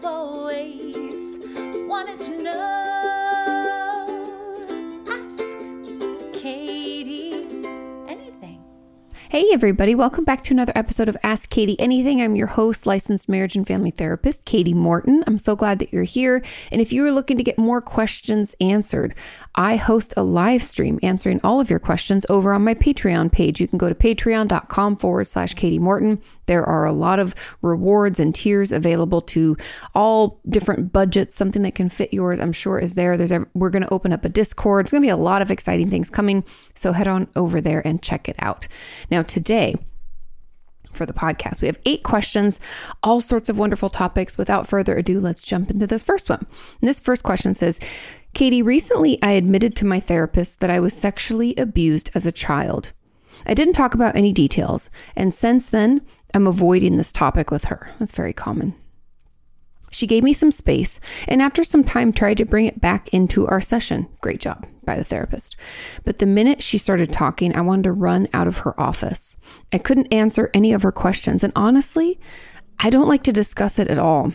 I've always wanted to know. Hey, everybody, welcome back to another episode of Ask Kati Anything. I'm your host, licensed marriage and family therapist, Kati Morton. I'm so glad that you're here. And if you are looking to get more questions answered, I host a live stream answering all of your questions over on my Patreon page. You can go to patreon.com forward slash Kati Morton. There are a lot of rewards and tiers available to all different budgets. Something that can fit yours, I'm sure, is there. There's a, we're going to open up a Discord. It's going to be a lot of exciting things coming. So head on over there and check it out. Now, today, for the podcast. We have eight questions, all sorts of wonderful topics. Without further ado, let's jump into this first one. And this first question says Kati, recently I admitted to my therapist that I was sexually abused as a child. I didn't talk about any details, and since then, I'm avoiding this topic with her. That's very common. She gave me some space and after some time tried to bring it back into our session. Great job by the therapist. But the minute she started talking, I wanted to run out of her office. I couldn't answer any of her questions. And honestly, I don't like to discuss it at all.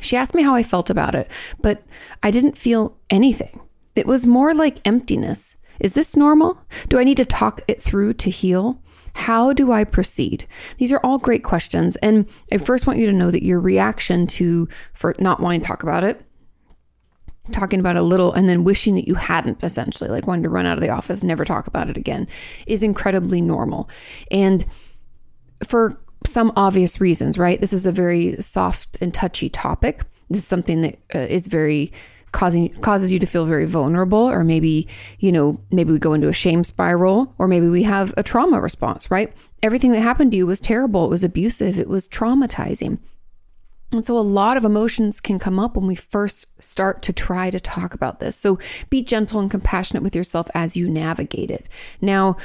She asked me how I felt about it, but I didn't feel anything. It was more like emptiness. Is this normal? Do I need to talk it through to heal? How do I proceed? These are all great questions. And I first want you to know that your reaction to for not wanting to talk about it, talking about a little and then wishing that you hadn't essentially, like wanting to run out of the office, never talk about it again, is incredibly normal. And for some obvious reasons, right? This is a very soft and touchy topic. This is something that uh, is very causing causes you to feel very vulnerable or maybe you know maybe we go into a shame spiral or maybe we have a trauma response right? Everything that happened to you was terrible. It was abusive. It was traumatizing. And so a lot of emotions can come up when we first start to try to talk about this. So be gentle and compassionate with yourself as you navigate it. Now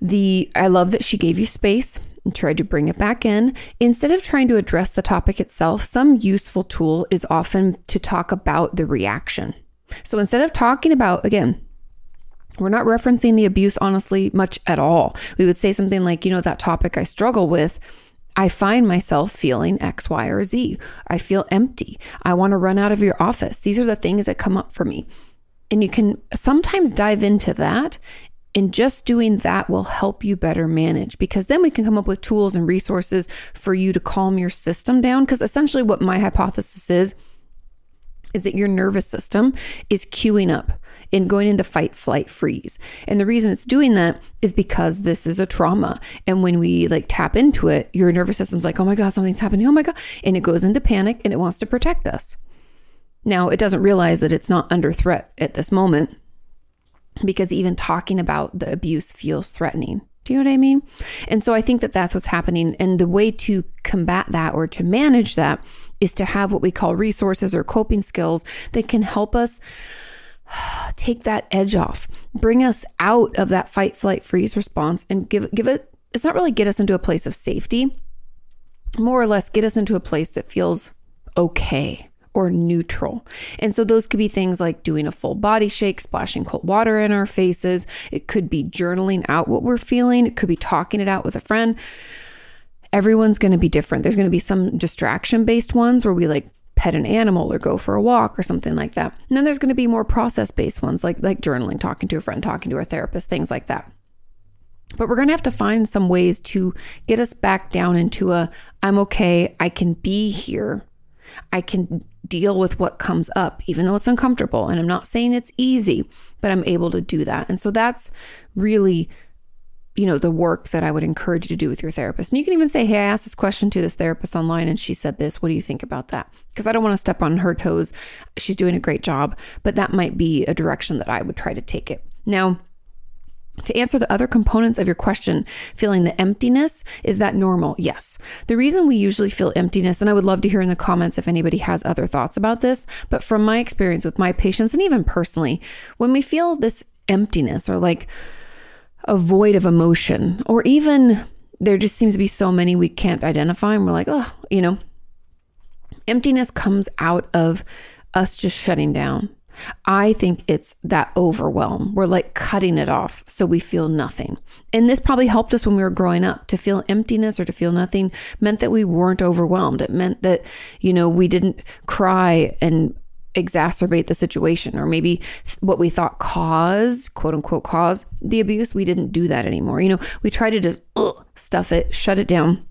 the I love that she gave you space and tried to bring it back in. Instead of trying to address the topic itself, some useful tool is often to talk about the reaction. So instead of talking about again, we're not referencing the abuse honestly much at all. We would say something like, you know, that topic I struggle with. I find myself feeling X, Y, or Z. I feel empty. I want to run out of your office. These are the things that come up for me. And you can sometimes dive into that and just doing that will help you better manage because then we can come up with tools and resources for you to calm your system down. Because essentially, what my hypothesis is, is that your nervous system is queuing up and going into fight, flight, freeze. And the reason it's doing that is because this is a trauma. And when we like tap into it, your nervous system's like, oh my God, something's happening. Oh my God. And it goes into panic and it wants to protect us. Now, it doesn't realize that it's not under threat at this moment because even talking about the abuse feels threatening. Do you know what I mean? And so I think that that's what's happening. And the way to combat that or to manage that is to have what we call resources or coping skills that can help us take that edge off, bring us out of that fight, flight, freeze response, and give give it. It's not really get us into a place of safety, more or less get us into a place that feels okay or neutral. And so those could be things like doing a full body shake, splashing cold water in our faces. It could be journaling out what we're feeling. It could be talking it out with a friend. Everyone's going to be different. There's going to be some distraction based ones where we like pet an animal or go for a walk or something like that. And then there's going to be more process based ones like like journaling, talking to a friend, talking to a therapist, things like that. But we're going to have to find some ways to get us back down into a I'm okay, I can be here. I can deal with what comes up, even though it's uncomfortable. And I'm not saying it's easy, but I'm able to do that. And so that's really, you know, the work that I would encourage you to do with your therapist. And you can even say, Hey, I asked this question to this therapist online and she said this. What do you think about that? Because I don't want to step on her toes. She's doing a great job, but that might be a direction that I would try to take it. Now, to answer the other components of your question, feeling the emptiness, is that normal? Yes. The reason we usually feel emptiness, and I would love to hear in the comments if anybody has other thoughts about this, but from my experience with my patients and even personally, when we feel this emptiness or like a void of emotion, or even there just seems to be so many we can't identify, and we're like, oh, you know, emptiness comes out of us just shutting down I think it's that overwhelm. We're like cutting it off so we feel nothing. And this probably helped us when we were growing up. To feel emptiness or to feel nothing meant that we weren't overwhelmed. It meant that, you know, we didn't cry and exacerbate the situation or maybe what we thought caused quote unquote caused the abuse we didn't do that anymore you know we try to just ugh, stuff it shut it down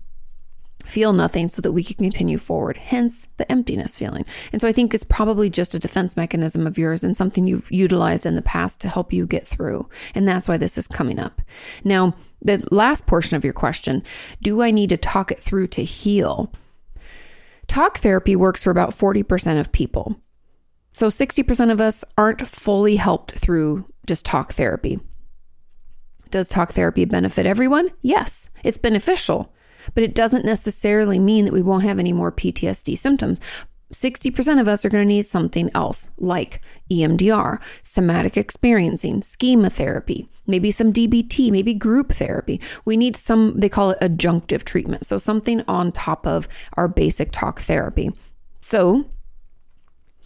feel nothing so that we can continue forward, hence the emptiness feeling. And so I think it's probably just a defense mechanism of yours and something you've utilized in the past to help you get through. And that's why this is coming up. Now, the last portion of your question do I need to talk it through to heal? Talk therapy works for about 40% of people. So 60% of us aren't fully helped through just talk therapy. Does talk therapy benefit everyone? Yes, it's beneficial but it doesn't necessarily mean that we won't have any more PTSD symptoms. 60% of us are going to need something else like EMDR, somatic experiencing, schema therapy, maybe some DBT, maybe group therapy. We need some, they call it adjunctive treatment. So something on top of our basic talk therapy. So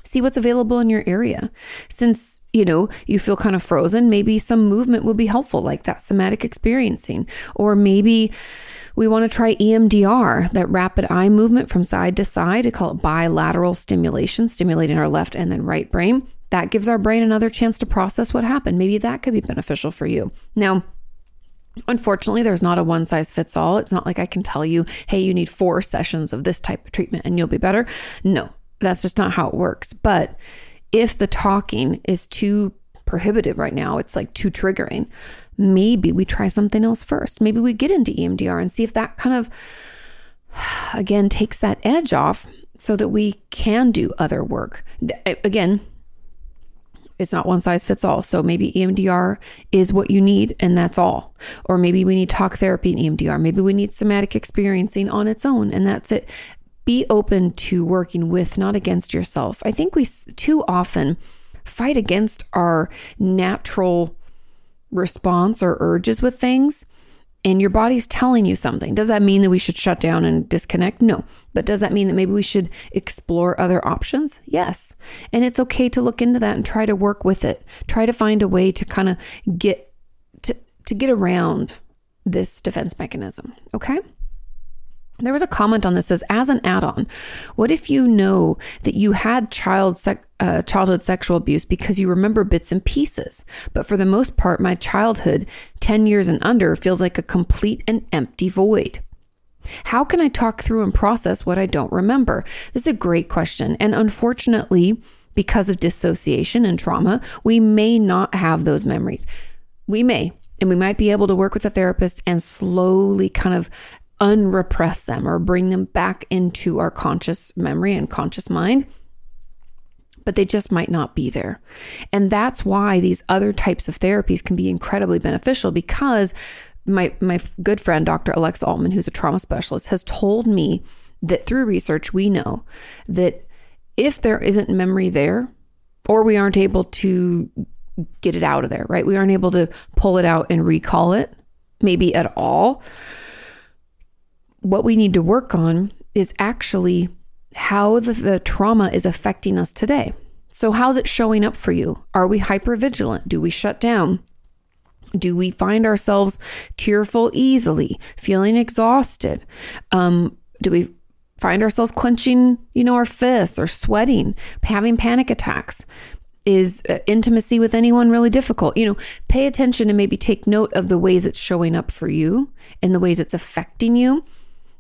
see what's available in your area. Since, you know, you feel kind of frozen, maybe some movement will be helpful, like that somatic experiencing. Or maybe we want to try EMDR, that rapid eye movement from side to side. I call it bilateral stimulation, stimulating our left and then right brain. That gives our brain another chance to process what happened. Maybe that could be beneficial for you. Now, Unfortunately, there's not a one size fits all. It's not like I can tell you, hey, you need four sessions of this type of treatment and you'll be better. No, that's just not how it works. But if the talking is too prohibitive right now, it's like too triggering, maybe we try something else first. Maybe we get into EMDR and see if that kind of, again, takes that edge off so that we can do other work. Again, it's not one size fits all. So maybe EMDR is what you need and that's all. Or maybe we need talk therapy and EMDR. Maybe we need somatic experiencing on its own and that's it. Be open to working with, not against yourself. I think we too often fight against our natural response or urges with things and your body's telling you something. Does that mean that we should shut down and disconnect? No. But does that mean that maybe we should explore other options? Yes. And it's okay to look into that and try to work with it. Try to find a way to kind of get to to get around this defense mechanism, okay? There was a comment on this says, as an add on, what if you know that you had child sec- uh, childhood sexual abuse because you remember bits and pieces? But for the most part, my childhood, 10 years and under, feels like a complete and empty void. How can I talk through and process what I don't remember? This is a great question. And unfortunately, because of dissociation and trauma, we may not have those memories. We may, and we might be able to work with a therapist and slowly kind of unrepress them or bring them back into our conscious memory and conscious mind but they just might not be there. And that's why these other types of therapies can be incredibly beneficial because my my good friend Dr. Alexa Altman who's a trauma specialist has told me that through research we know that if there isn't memory there or we aren't able to get it out of there, right? We aren't able to pull it out and recall it maybe at all what we need to work on is actually how the, the, trauma is affecting us today. So, how's it showing up for you? Are we hyper vigilant? Do we shut down? Do we find ourselves tearful easily, feeling exhausted? Um, do we find ourselves clenching, you know, our fists or sweating, having panic attacks? Is uh, intimacy with anyone really difficult? You know, pay attention and maybe take note of the ways it's showing up for you and the ways it's affecting you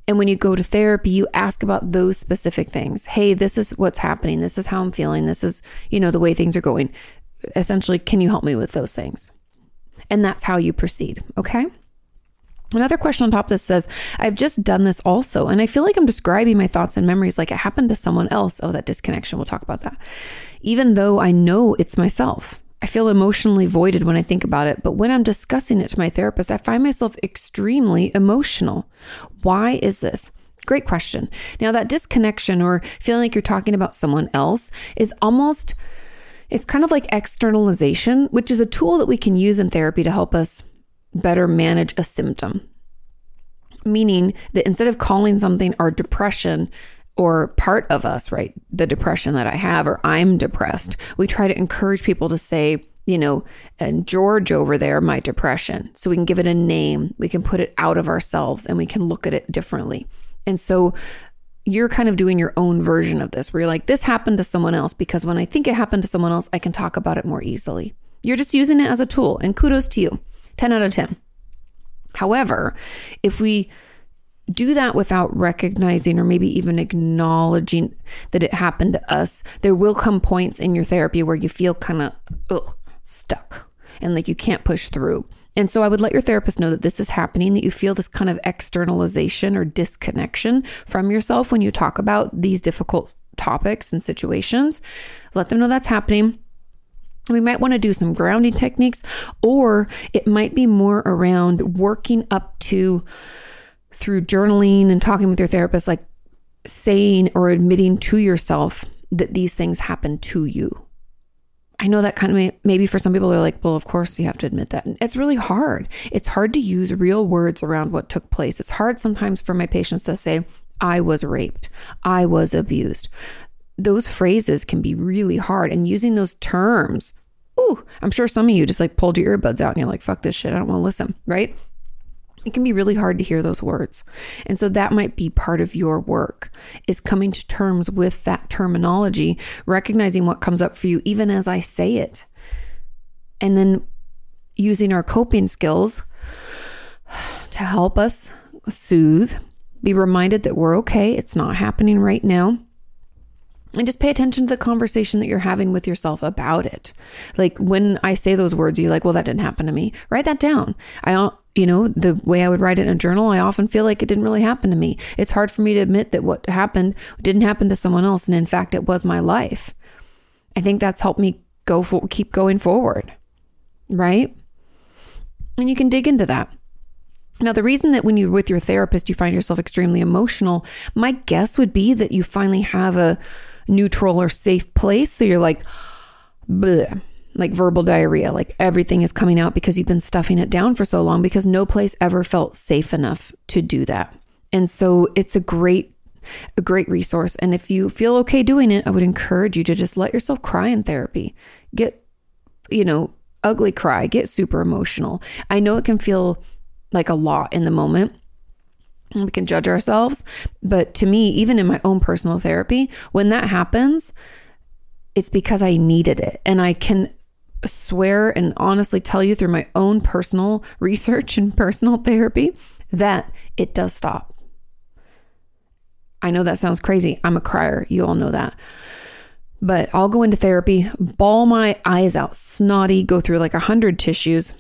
and when you go to therapy, you ask about those specific things. Hey, this is what's happening. This is how I'm feeling. This is, you know, the way things are going. Essentially, can you help me with those things? And that's how you proceed. Okay. Another question on top of this says, I've just done this also, and I feel like I'm describing my thoughts and memories like it happened to someone else. Oh, that disconnection. We'll talk about that. Even though I know it's myself. I feel emotionally voided when I think about it, but when I'm discussing it to my therapist, I find myself extremely emotional. Why is this? Great question. Now, that disconnection or feeling like you're talking about someone else is almost, it's kind of like externalization, which is a tool that we can use in therapy to help us better manage a symptom. Meaning that instead of calling something our depression, or part of us, right? The depression that I have, or I'm depressed. We try to encourage people to say, you know, and George over there, my depression. So we can give it a name, we can put it out of ourselves, and we can look at it differently. And so you're kind of doing your own version of this where you're like, this happened to someone else because when I think it happened to someone else, I can talk about it more easily. You're just using it as a tool, and kudos to you 10 out of 10. However, if we do that without recognizing or maybe even acknowledging that it happened to us, there will come points in your therapy where you feel kind of stuck and like you can't push through. And so I would let your therapist know that this is happening, that you feel this kind of externalization or disconnection from yourself when you talk about these difficult topics and situations. Let them know that's happening. We might want to do some grounding techniques, or it might be more around working up to through journaling and talking with your therapist, like saying or admitting to yourself that these things happen to you. I know that kind of may, maybe for some people they're like, well, of course you have to admit that. It's really hard. It's hard to use real words around what took place. It's hard sometimes for my patients to say, I was raped, I was abused. Those phrases can be really hard. And using those terms, ooh, I'm sure some of you just like pulled your earbuds out and you're like, fuck this shit, I don't want to listen, right? It can be really hard to hear those words. And so that might be part of your work is coming to terms with that terminology, recognizing what comes up for you even as I say it. And then using our coping skills to help us soothe, be reminded that we're okay, it's not happening right now. And just pay attention to the conversation that you're having with yourself about it. Like when I say those words, you're like, well, that didn't happen to me. Write that down. I you know, the way I would write it in a journal, I often feel like it didn't really happen to me. It's hard for me to admit that what happened didn't happen to someone else. And in fact, it was my life. I think that's helped me go for, keep going forward. Right. And you can dig into that. Now, the reason that when you're with your therapist, you find yourself extremely emotional, my guess would be that you finally have a neutral or safe place. So you're like, bleh like verbal diarrhea, like everything is coming out because you've been stuffing it down for so long because no place ever felt safe enough to do that. And so it's a great a great resource and if you feel okay doing it, I would encourage you to just let yourself cry in therapy. Get you know, ugly cry, get super emotional. I know it can feel like a lot in the moment. We can judge ourselves, but to me, even in my own personal therapy, when that happens, it's because I needed it. And I can swear and honestly tell you through my own personal research and personal therapy that it does stop. I know that sounds crazy. I'm a crier. You all know that. But I'll go into therapy, bawl my eyes out, snotty, go through like a hundred tissues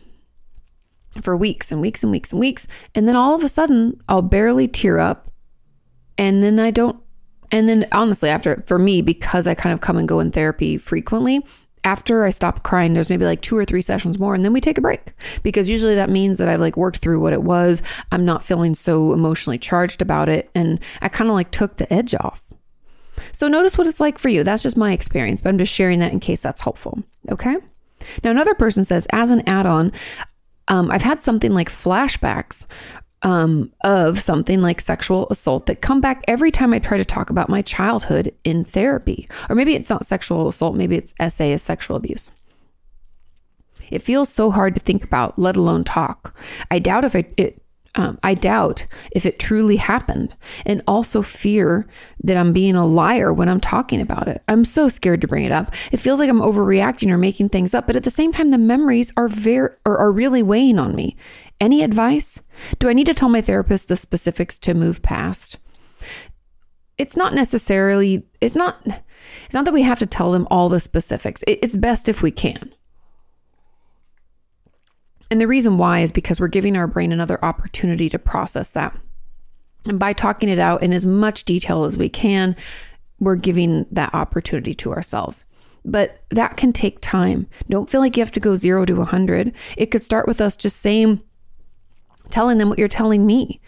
for weeks and weeks and weeks and weeks. And then all of a sudden, I'll barely tear up. And then I don't. And then honestly, after for me, because I kind of come and go in therapy frequently, after I stop crying, there's maybe like two or three sessions more, and then we take a break because usually that means that I've like worked through what it was. I'm not feeling so emotionally charged about it, and I kind of like took the edge off. So notice what it's like for you. That's just my experience, but I'm just sharing that in case that's helpful. Okay. Now, another person says, as an add on, um, I've had something like flashbacks um, of something like sexual assault that come back every time I try to talk about my childhood in therapy. Or maybe it's not sexual assault, maybe it's SA as sexual abuse. It feels so hard to think about, let alone talk. I doubt if it, it um, I doubt if it truly happened, and also fear that I'm being a liar when I'm talking about it. I'm so scared to bring it up. It feels like I'm overreacting or making things up, but at the same time, the memories are very are, are really weighing on me. Any advice? Do I need to tell my therapist the specifics to move past? It's not necessarily, it's not, it's not that we have to tell them all the specifics. It's best if we can. And the reason why is because we're giving our brain another opportunity to process that. And by talking it out in as much detail as we can, we're giving that opportunity to ourselves. But that can take time. Don't feel like you have to go zero to 100. It could start with us just saying, telling them what you're telling me.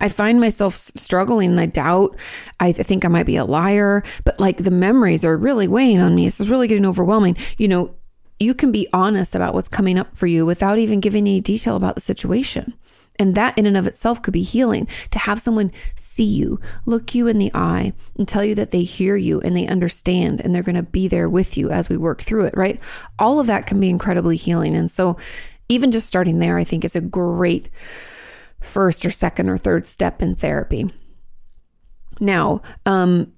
I find myself struggling and I doubt. I think I might be a liar, but like the memories are really weighing on me. This is really getting overwhelming. You know, you can be honest about what's coming up for you without even giving any detail about the situation. And that in and of itself could be healing to have someone see you, look you in the eye, and tell you that they hear you and they understand and they're going to be there with you as we work through it, right? All of that can be incredibly healing. And so, even just starting there, I think is a great first or second or third step in therapy. Now, um,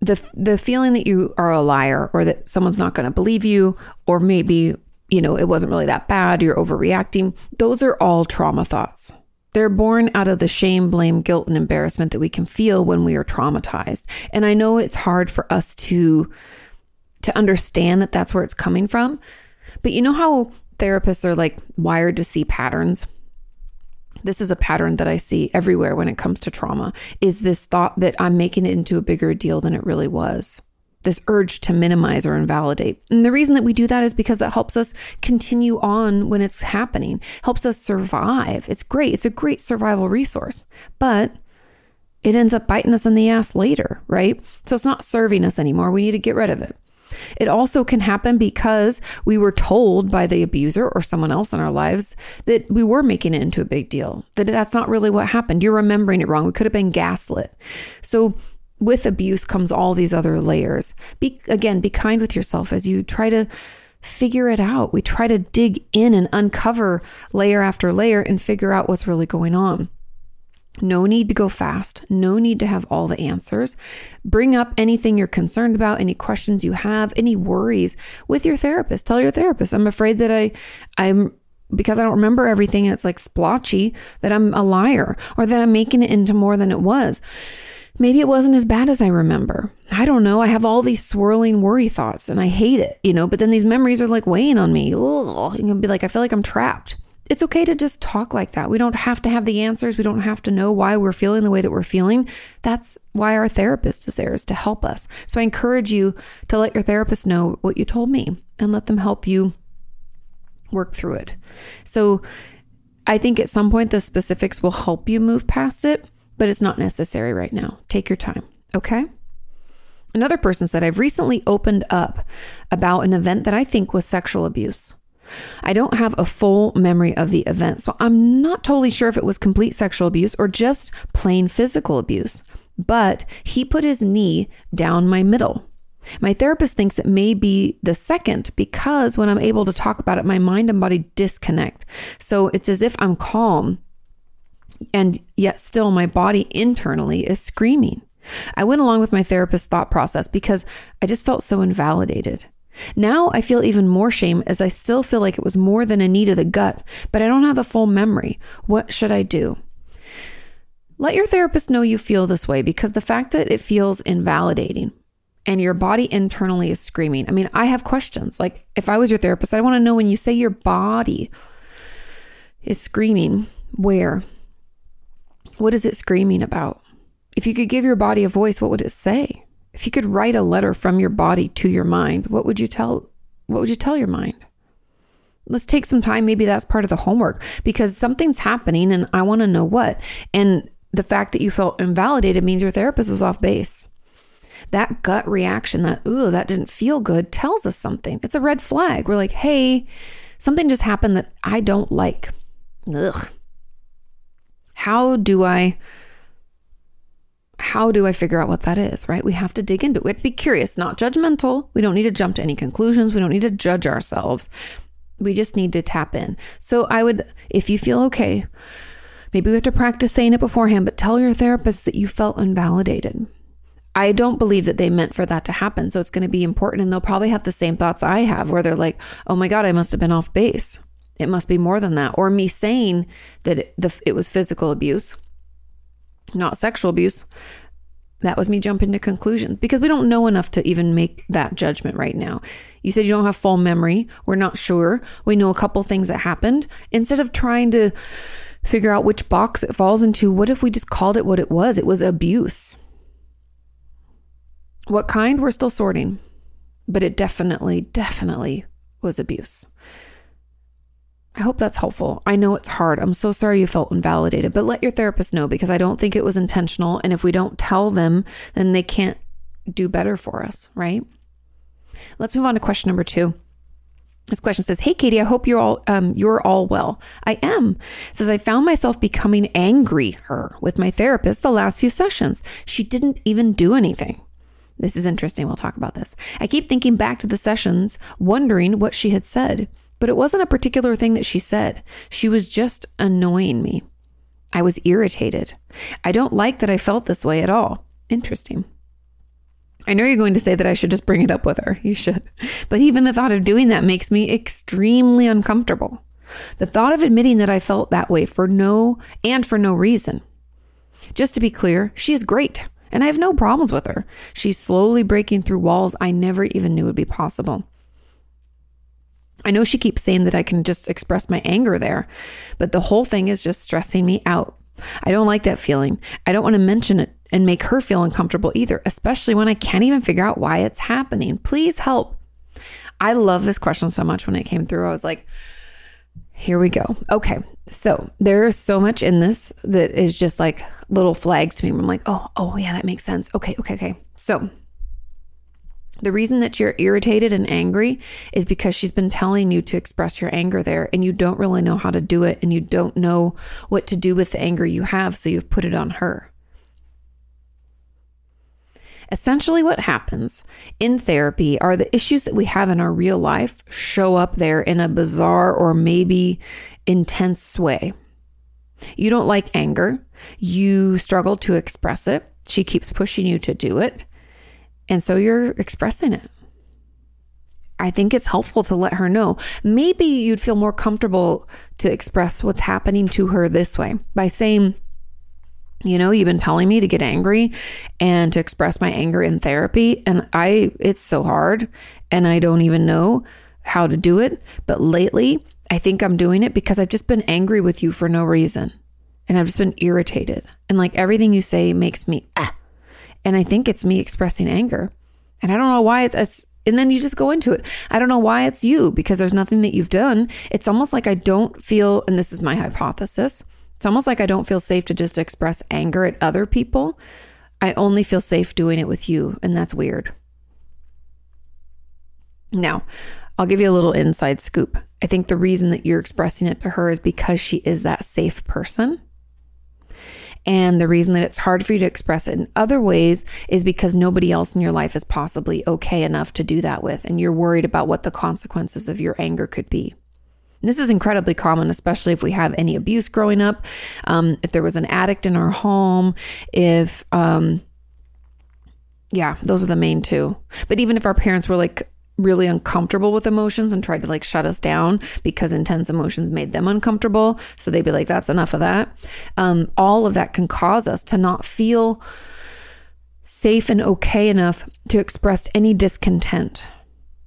the the feeling that you are a liar or that someone's not going to believe you or maybe you know, it wasn't really that bad, you're overreacting. Those are all trauma thoughts. They're born out of the shame, blame, guilt, and embarrassment that we can feel when we are traumatized. And I know it's hard for us to to understand that that's where it's coming from. But you know how therapists are like wired to see patterns? This is a pattern that I see everywhere when it comes to trauma is this thought that I'm making it into a bigger deal than it really was this urge to minimize or invalidate. And the reason that we do that is because it helps us continue on when it's happening, helps us survive. It's great. It's a great survival resource. But it ends up biting us in the ass later, right? So it's not serving us anymore. We need to get rid of it. It also can happen because we were told by the abuser or someone else in our lives that we were making it into a big deal, that that's not really what happened. You're remembering it wrong. We could have been gaslit. So with abuse comes all these other layers. Be again, be kind with yourself as you try to figure it out. We try to dig in and uncover layer after layer and figure out what's really going on. No need to go fast. No need to have all the answers. Bring up anything you're concerned about, any questions you have, any worries with your therapist. Tell your therapist, I'm afraid that I I'm because I don't remember everything and it's like splotchy that I'm a liar or that I'm making it into more than it was. Maybe it wasn't as bad as I remember. I don't know. I have all these swirling worry thoughts and I hate it, you know, but then these memories are like weighing on me. Ugh, you can be like, I feel like I'm trapped. It's okay to just talk like that. We don't have to have the answers. We don't have to know why we're feeling the way that we're feeling. That's why our therapist is there, is to help us. So I encourage you to let your therapist know what you told me and let them help you work through it. So I think at some point the specifics will help you move past it but it's not necessary right now. Take your time, okay? Another person said, I've recently opened up about an event that I think was sexual abuse. I don't have a full memory of the event, so I'm not totally sure if it was complete sexual abuse or just plain physical abuse. But he put his knee down my middle. My therapist thinks it may be the second because when I'm able to talk about it, my mind and body disconnect. So it's as if I'm calm and yet still my body internally is screaming. I went along with my therapist's thought process because I just felt so invalidated. Now I feel even more shame as I still feel like it was more than a need of the gut, but I don't have the full memory. What should I do? Let your therapist know you feel this way because the fact that it feels invalidating and your body internally is screaming. I mean, I have questions. Like, if I was your therapist, I want to know when you say your body is screaming, where? What is it screaming about? If you could give your body a voice, what would it say? If you could write a letter from your body to your mind, what would you tell what would you tell your mind? Let's take some time, maybe that's part of the homework because something's happening and I want to know what. And the fact that you felt invalidated means your therapist was off base. That gut reaction, that, ooh, that didn't feel good, tells us something. It's a red flag. We're like, hey, something just happened that I don't like. Ugh. How do I how do I figure out what that is, right? We have to dig into it. We have to be curious, not judgmental. We don't need to jump to any conclusions. We don't need to judge ourselves. We just need to tap in. So I would, if you feel okay, maybe we have to practice saying it beforehand, but tell your therapist that you felt invalidated. I don't believe that they meant for that to happen. So it's going to be important. And they'll probably have the same thoughts I have where they're like, oh my God, I must have been off base. It must be more than that. Or me saying that it, the, it was physical abuse, not sexual abuse. That was me jumping to conclusions because we don't know enough to even make that judgment right now. You said you don't have full memory. We're not sure. We know a couple things that happened. Instead of trying to figure out which box it falls into, what if we just called it what it was? It was abuse. What kind? We're still sorting, but it definitely, definitely was abuse. I hope that's helpful. I know it's hard. I'm so sorry you felt invalidated, but let your therapist know because I don't think it was intentional. And if we don't tell them, then they can't do better for us, right? Let's move on to question number two. This question says, "Hey Kati, I hope you're all um, you're all well. I am." It says I found myself becoming angry her with my therapist the last few sessions. She didn't even do anything. This is interesting. We'll talk about this. I keep thinking back to the sessions, wondering what she had said, but it wasn't a particular thing that she said. She was just annoying me. I was irritated. I don't like that I felt this way at all. Interesting. I know you're going to say that I should just bring it up with her. You should. But even the thought of doing that makes me extremely uncomfortable. The thought of admitting that I felt that way for no and for no reason. Just to be clear, she is great and I have no problems with her. She's slowly breaking through walls I never even knew would be possible. I know she keeps saying that I can just express my anger there, but the whole thing is just stressing me out. I don't like that feeling. I don't want to mention it and make her feel uncomfortable either, especially when I can't even figure out why it's happening. Please help. I love this question so much when it came through. I was like, here we go. Okay. So there is so much in this that is just like little flags to me. I'm like, oh, oh, yeah, that makes sense. Okay, okay, okay. So the reason that you're irritated and angry is because she's been telling you to express your anger there and you don't really know how to do it and you don't know what to do with the anger you have. So you've put it on her. Essentially, what happens in therapy are the issues that we have in our real life show up there in a bizarre or maybe intense way. You don't like anger, you struggle to express it. She keeps pushing you to do it. And so you're expressing it. I think it's helpful to let her know. Maybe you'd feel more comfortable to express what's happening to her this way by saying, you know, you've been telling me to get angry and to express my anger in therapy. And I, it's so hard and I don't even know how to do it. But lately, I think I'm doing it because I've just been angry with you for no reason. And I've just been irritated. And like everything you say makes me ah. And I think it's me expressing anger. And I don't know why it's as, and then you just go into it. I don't know why it's you because there's nothing that you've done. It's almost like I don't feel, and this is my hypothesis, it's almost like I don't feel safe to just express anger at other people. I only feel safe doing it with you, and that's weird. Now, I'll give you a little inside scoop. I think the reason that you're expressing it to her is because she is that safe person. And the reason that it's hard for you to express it in other ways is because nobody else in your life is possibly okay enough to do that with. And you're worried about what the consequences of your anger could be. This is incredibly common, especially if we have any abuse growing up. Um, if there was an addict in our home, if, um, yeah, those are the main two. But even if our parents were like really uncomfortable with emotions and tried to like shut us down because intense emotions made them uncomfortable, so they'd be like, that's enough of that. Um, all of that can cause us to not feel safe and okay enough to express any discontent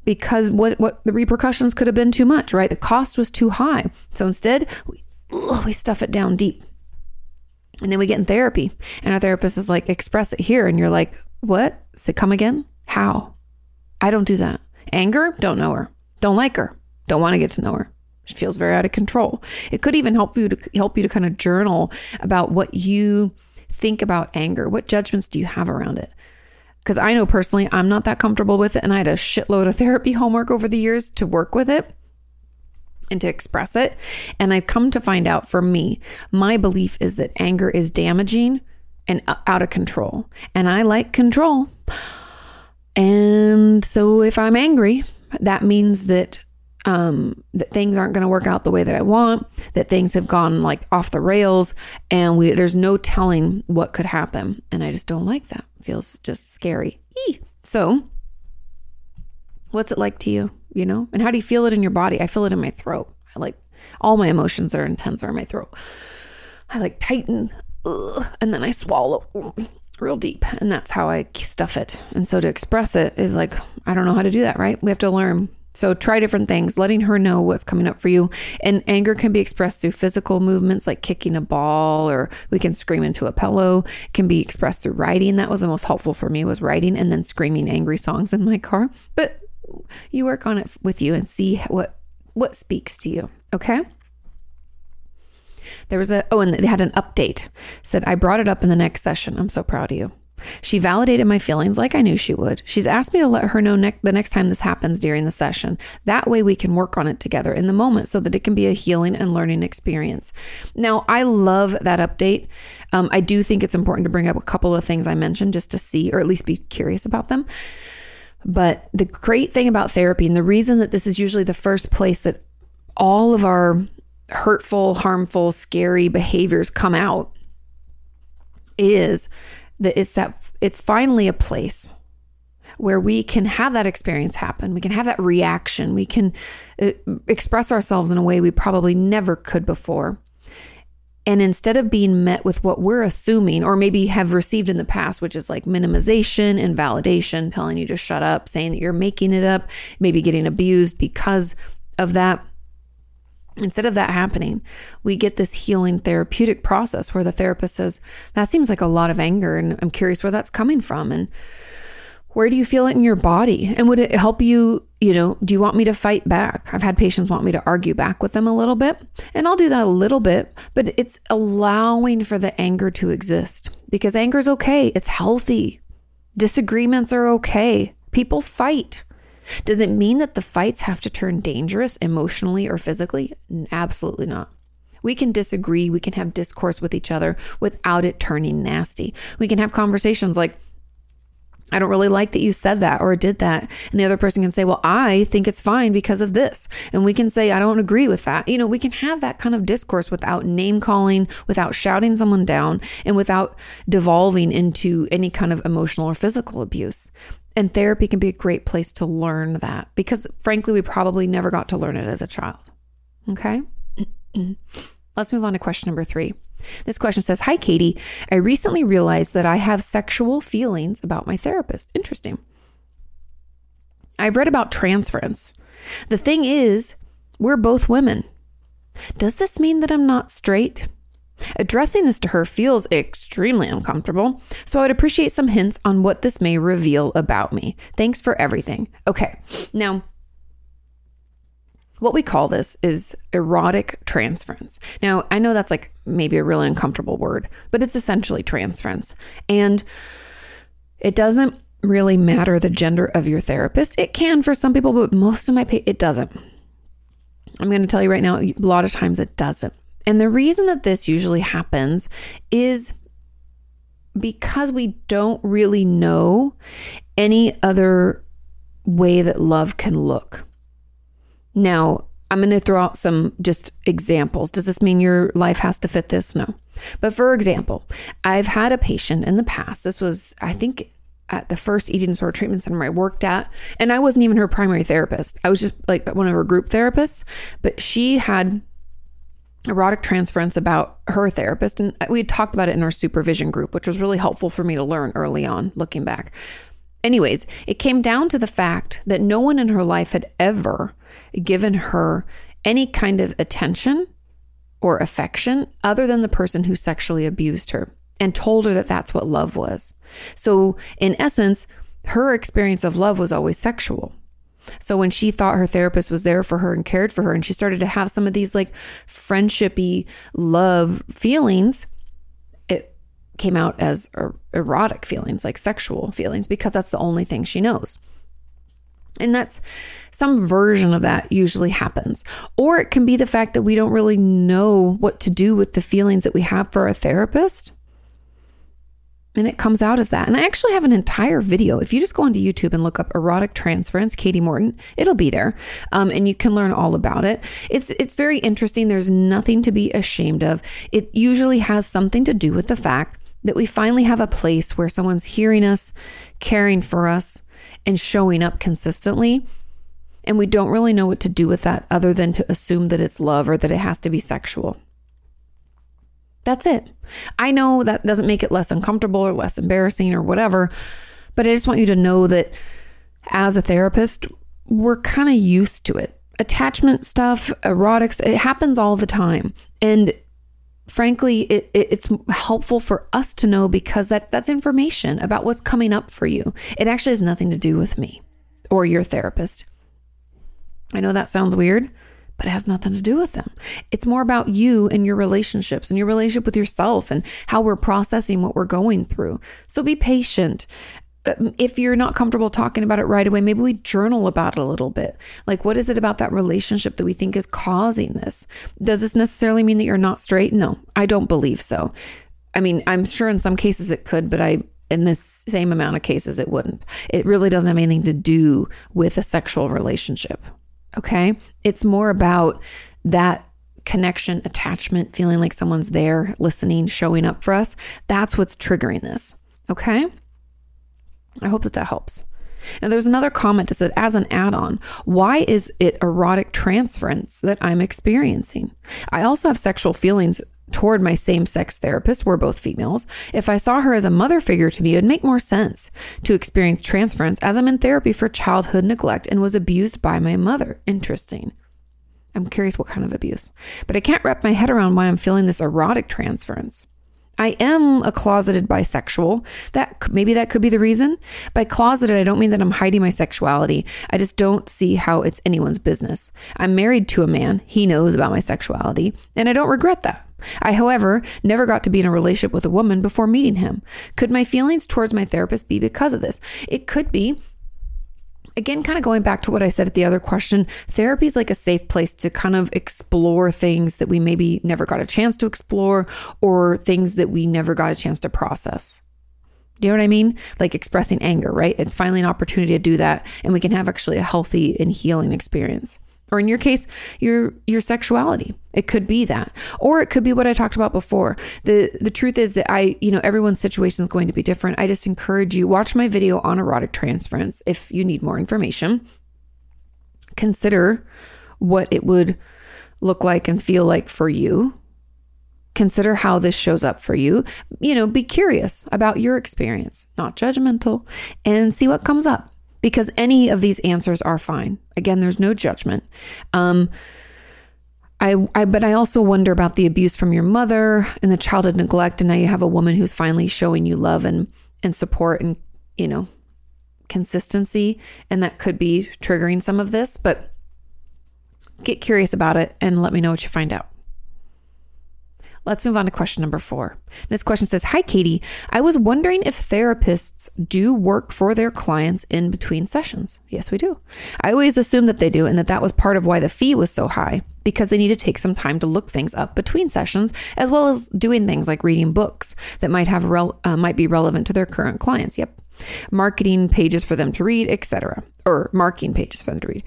because what what the repercussions could have been too much, right? The cost was too high. So instead, we, ugh, we stuff it down deep. And then we get in therapy, and our therapist is like, express it here. And you're like, what? Say, come again? How? I don't do that. Anger? Don't know her. Don't like her. Don't want to get to know her. She feels very out of control. It could even help you to help you to kind of journal about what you think about anger. What judgments do you have around it? Because I know personally, I'm not that comfortable with it. And I had a shitload of therapy homework over the years to work with it and to express it. And I've come to find out for me, my belief is that anger is damaging and uh, out of control. And I like control. And so if I'm angry, that means that um, that things aren't going to work out the way that I want, that things have gone like off the rails, and we there's no telling what could happen, and I just don't like that. It feels just scary. Eee. So, what's it like to you? You know, and how do you feel it in your body? I feel it in my throat. I like all my emotions are intense are in my throat. I like tighten, ugh, and then I swallow real deep, and that's how I stuff it. And so to express it is like I don't know how to do that. Right? We have to learn so try different things, letting her know what's coming up for you. And anger can be expressed through physical movements like kicking a ball or we can scream into a pillow. It can be expressed through writing. That was the most helpful for me was writing and then screaming angry songs in my car. But you work on it with you and see what what speaks to you, okay? There was a oh and they had an update. Said I brought it up in the next session. I'm so proud of you. She validated my feelings like I knew she would. She's asked me to let her know ne- the next time this happens during the session. That way we can work on it together in the moment so that it can be a healing and learning experience. Now, I love that update. Um, I do think it's important to bring up a couple of things I mentioned just to see or at least be curious about them. But the great thing about therapy, and the reason that this is usually the first place that all of our hurtful, harmful, scary behaviors come out, is that it's that it's finally a place where we can have that experience happen. We can have that reaction. We can uh, express ourselves in a way we probably never could before. And instead of being met with what we're assuming or maybe have received in the past, which is like minimization and validation, telling you to shut up, saying that you're making it up, maybe getting abused because of that, Instead of that happening, we get this healing therapeutic process where the therapist says, That seems like a lot of anger, and I'm curious where that's coming from. And where do you feel it in your body? And would it help you? You know, do you want me to fight back? I've had patients want me to argue back with them a little bit, and I'll do that a little bit, but it's allowing for the anger to exist because anger is okay. It's healthy. Disagreements are okay. People fight. Does it mean that the fights have to turn dangerous emotionally or physically? Absolutely not. We can disagree. We can have discourse with each other without it turning nasty. We can have conversations like, I don't really like that you said that or did that. And the other person can say, Well, I think it's fine because of this. And we can say, I don't agree with that. You know, we can have that kind of discourse without name calling, without shouting someone down, and without devolving into any kind of emotional or physical abuse. And therapy can be a great place to learn that because, frankly, we probably never got to learn it as a child. Okay. Let's move on to question number three. This question says Hi, Kati. I recently realized that I have sexual feelings about my therapist. Interesting. I've read about transference. The thing is, we're both women. Does this mean that I'm not straight? Addressing this to her feels extremely uncomfortable, so I would appreciate some hints on what this may reveal about me. Thanks for everything. Okay, now, what we call this is erotic transference. Now, I know that's like maybe a really uncomfortable word, but it's essentially transference. And it doesn't really matter the gender of your therapist. It can for some people, but most of my pa- it doesn't. I'm going to tell you right now, a lot of times it doesn't. And the reason that this usually happens is because we don't really know any other way that love can look. Now, I'm going to throw out some just examples. Does this mean your life has to fit this? No. But for example, I've had a patient in the past. This was, I think, at the first eating disorder treatment center I worked at. And I wasn't even her primary therapist. I was just like one of her group therapists. But she had erotic transference about her therapist. And we had talked about it in our supervision group, which was really helpful for me to learn early on, looking back. Anyways, it came down to the fact that no one in her life had ever given her any kind of attention or affection other than the person who sexually abused her and told her that that's what love was. So, in essence, her experience of love was always sexual. So when she thought her therapist was there for her and cared for her, and she started to have some of these like friendshipy love feelings, it came out as er- erotic feelings, like sexual feelings, because that's the only thing she knows. And that's some version of that usually happens. Or it can be the fact that we don't really know what to do with the feelings that we have for a therapist and it comes out as that. And I actually have an entire video. If you just go onto YouTube and look up erotic transference, Kati Morton, it'll be there, um, and you can learn all about it. It's it's very interesting. There's nothing to be ashamed of. It usually has something to do with the fact that we finally have a place where someone's hearing us, caring for us, and showing up consistently. And we don't really know what to do with that other than to assume that it's love or that it has to be sexual. That's it. I know that doesn't make it less uncomfortable or less embarrassing or whatever, but I just want you to know that as a therapist, we're kind of used to it. Attachment stuff, erotics, it happens all the time. And frankly, it, it, it's helpful for us to know because that, that's information about what's coming up for you. It actually has nothing to do with me or your therapist. I know that sounds weird, but it has nothing to do with them. It's more about you and your relationships and your relationship with yourself and how we're processing what we're going through. So be patient. Um, if you're not comfortable talking about it right away, maybe we journal about it a little bit. Like, what is it about that relationship that we think is causing this? Does this necessarily mean that you're not straight? No, I don't believe so. I mean, I'm sure in some cases it could, but I, in this same amount of cases, it wouldn't. It really doesn't have anything to do with a sexual relationship. Okay. It's more about that connection, attachment, feeling like someone's there, listening, showing up for us. That's what's triggering this. Okay. I hope that that helps. Now, there's another comment that said, as an add on, why is it erotic transference that I'm experiencing? I also have sexual feelings toward my same sex therapist. We're both females. If I saw her as a mother figure to me, it would make more sense to experience transference as I'm in therapy for childhood neglect and was abused by my mother. Interesting. I'm curious what kind of abuse, but I can't wrap my head around why I'm feeling this erotic transference. I am a closeted bisexual. That maybe that could be the reason. By closeted, I don't mean that I'm hiding my sexuality. I just don't see how it's anyone's business. I'm married to a man. He knows about my sexuality, and I don't regret that. I, however, never got to be in a relationship with a woman before meeting him. Could my feelings towards my therapist be because of this? It could be again, kind of going back to what I said at the other question, therapy is like a safe place to kind of explore things that we maybe never got a chance to explore or things that we never got a chance to process. Do you know what I mean? Like expressing anger, right? It's finally an opportunity to do that, and we can have actually a healthy and healing experience or in your case your your sexuality. It could be that. Or it could be what i talked about before. The the truth is that i you know everyone's situation is going to be different. I just encourage you watch my video on erotic transference if you need more information. Consider what it would look like and feel like for you. Consider how this shows up for you. You know be curious about your experience not judgmental and see what comes up because any of these answers are fine. Again, there's no judgment. Um, I, I, but I also wonder about the abuse from your mother and the childhood neglect, and now you have a woman who's finally showing you love and and support and you know consistency, and that could be triggering some of this. But get curious about it and let me know what you find out. Let's move on to question number four. This question says Hi, Kati. I was wondering if therapists do work for their clients in between sessions. Yes, we do. I always assumed that they do, and that that was part of why the fee was so high because they need to take some time to look things up between sessions, as well as doing things like reading books that might have rel- uh, might be relevant to their current clients. Yep marketing pages for them to read, etc., or marking pages for them to read.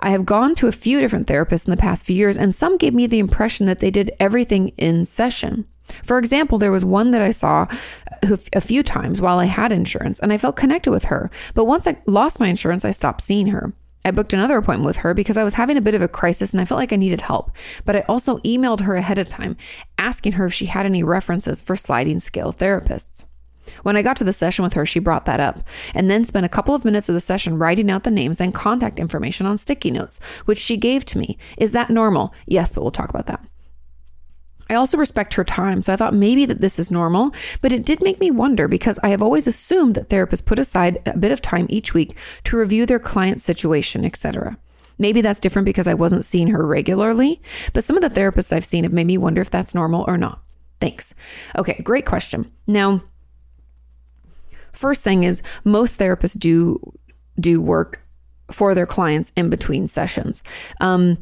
I have gone to a few different therapists in the past few years, and some gave me the impression that they did everything in session. For example, there was one that I saw a few times while I had insurance, and I felt connected with her. But once I lost my insurance, I stopped seeing her. I booked another appointment with her because I was having a bit of a crisis and I felt like I needed help. But I also emailed her ahead of time asking her if she had any references for sliding scale therapists. When I got to the session with her, she brought that up and then spent a couple of minutes of the session writing out the names and contact information on sticky notes, which she gave to me. Is that normal? Yes, but we'll talk about that. I also respect her time, so I thought maybe that this is normal, but it did make me wonder because I have always assumed that therapists put aside a bit of time each week to review their client's situation, etc. Maybe that's different because I wasn't seeing her regularly, but some of the therapists I've seen have made me wonder if that's normal or not. Thanks. Okay, great question. Now, First thing is most therapists do do work for their clients in between sessions. Um,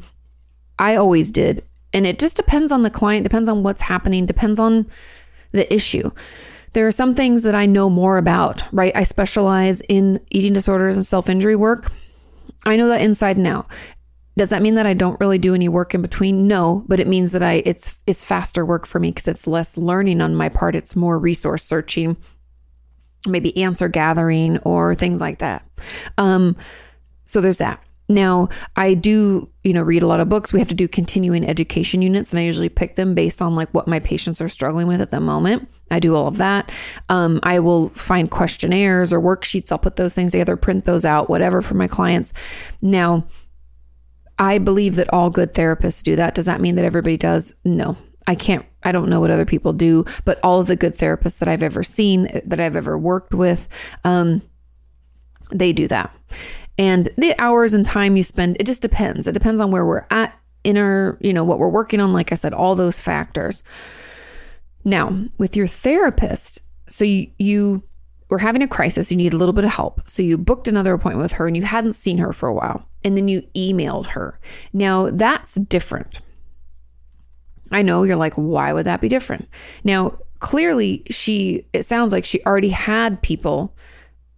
I always did, and it just depends on the client, depends on what's happening, depends on the issue. There are some things that I know more about, right? I specialize in eating disorders and self injury work. I know that inside and out. Does that mean that I don't really do any work in between? No, but it means that I it's it's faster work for me because it's less learning on my part. It's more resource searching maybe answer gathering or things like that. Um, so there's that. Now, I do, you know, read a lot of books. We have to do continuing education units, and I usually pick them based on like what my patients are struggling with at the moment. I do all of that. Um, I will find questionnaires or worksheets. I'll put those things together, print those out, whatever for my clients. Now, I believe that all good therapists do that. Does that mean that everybody does? No, I can't, I don't know what other people do, but all of the good therapists that I've ever seen, that I've ever worked with, um, they do that. And the hours and time you spend, it just depends. It depends on where we're at inner, you know, what we're working on, like I said, all those factors. Now, with your therapist, so you, you were having a crisis, you need a little bit of help. So you booked another appointment with her and you hadn't seen her for a while. And then you emailed her. Now, that's different. I know you're like, why would that be different? Now, clearly, she, it sounds like she already had people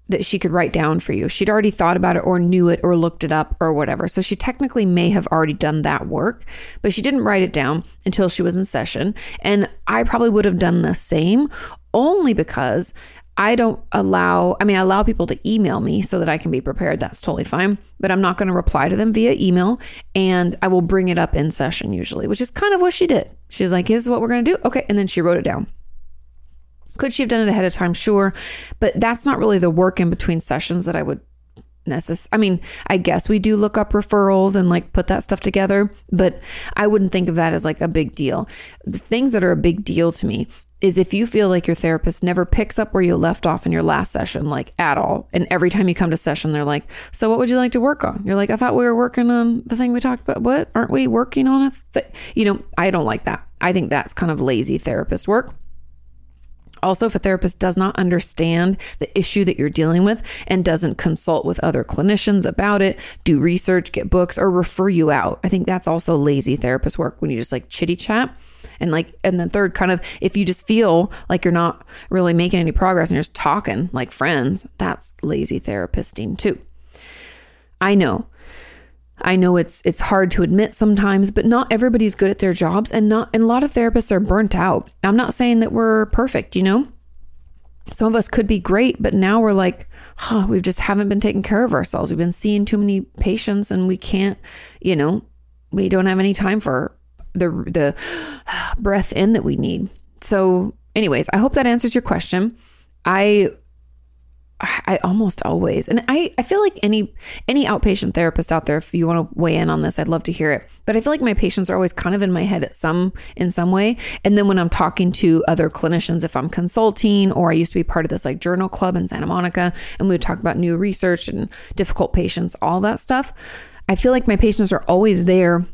that she could write down for you. She'd already thought about it or knew it or looked it up or whatever. So she technically may have already done that work, but she didn't write it down until she was in session. And I probably would have done the same only because I don't allow, I mean, I allow people to email me so that I can be prepared. That's totally fine. But I'm not going to reply to them via email and I will bring it up in session usually, which is kind of what she did. She's like, here's what we're going to do. Okay. And then she wrote it down. Could she have done it ahead of time? Sure. But that's not really the work in between sessions that I would necessary. I mean, I guess we do look up referrals and like put that stuff together, but I wouldn't think of that as like a big deal. The things that are a big deal to me is if you feel like your therapist never picks up where you left off in your last session, like at all. And every time you come to session, they're like, So, what would you like to work on? You're like, I thought we were working on the thing we talked about. What? Aren't we working on a thing? You know, I don't like that. I think that's kind of lazy therapist work. Also, if a therapist does not understand the issue that you're dealing with and doesn't consult with other clinicians about it, do research, get books, or refer you out, I think that's also lazy therapist work when you just like chitty chat. And like, and the third kind of, if you just feel like you're not really making any progress and you're just talking like friends, that's lazy therapisting too. I know I know it's it's hard to admit sometimes, but not everybody's good at their jobs and not and a lot of therapists are burnt out. I'm not saying that we're perfect, you know? Some of us could be great, but now we're like, huh, we just haven't been taking care of ourselves. We've been seeing too many patients and we can't, you know, we don't have any time for the the breath in that we need. So, anyways, I hope that answers your question. I I almost always, and I, I feel like any any outpatient therapist out there, if you want to weigh in on this, I'd love to hear it. But I feel like my patients are always kind of in my head at some in some way. And then when I'm talking to other clinicians, if I'm consulting, or I used to be part of this like journal club in Santa Monica, and we would talk about new research and difficult patients, all that stuff. I feel like my patients are always there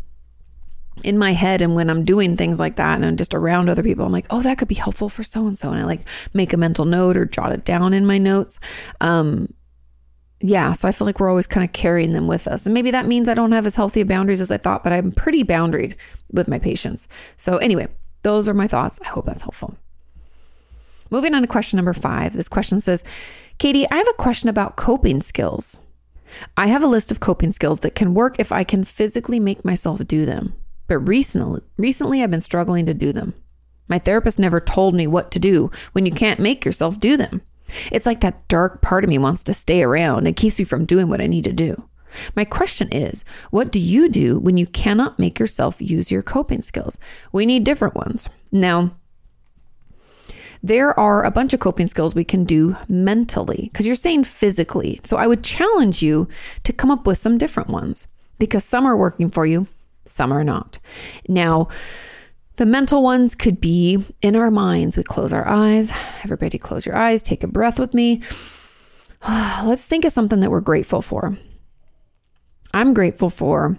in my head and when I'm doing things like that and I'm just around other people, I'm like, oh, that could be helpful for so and so. And I like make a mental note or jot it down in my notes. Um, yeah, so I feel like we're always kind of carrying them with us. And maybe that means I don't have as healthy boundaries as I thought, but I'm pretty boundaried with my patients. So, anyway, those are my thoughts. I hope that's helpful. Moving on to question number five. This question says, Kati, I have a question about coping skills. I have a list of coping skills that can work if I can physically make myself do them. But recently, recently I've been struggling to do them. My therapist never told me what to do when you can't make yourself do them. It's like that dark part of me wants to stay around and keeps me from doing what I need to do. My question is, what do you do when you cannot make yourself use your coping skills? We need different ones. Now, there are a bunch of coping skills we can do mentally because you're saying physically. So I would challenge you to come up with some different ones because some are working for you some are not. Now, the mental ones could be in our minds. We close our eyes. Everybody, close your eyes. Take a breath with me. Let's think of something that we're grateful for. I'm grateful for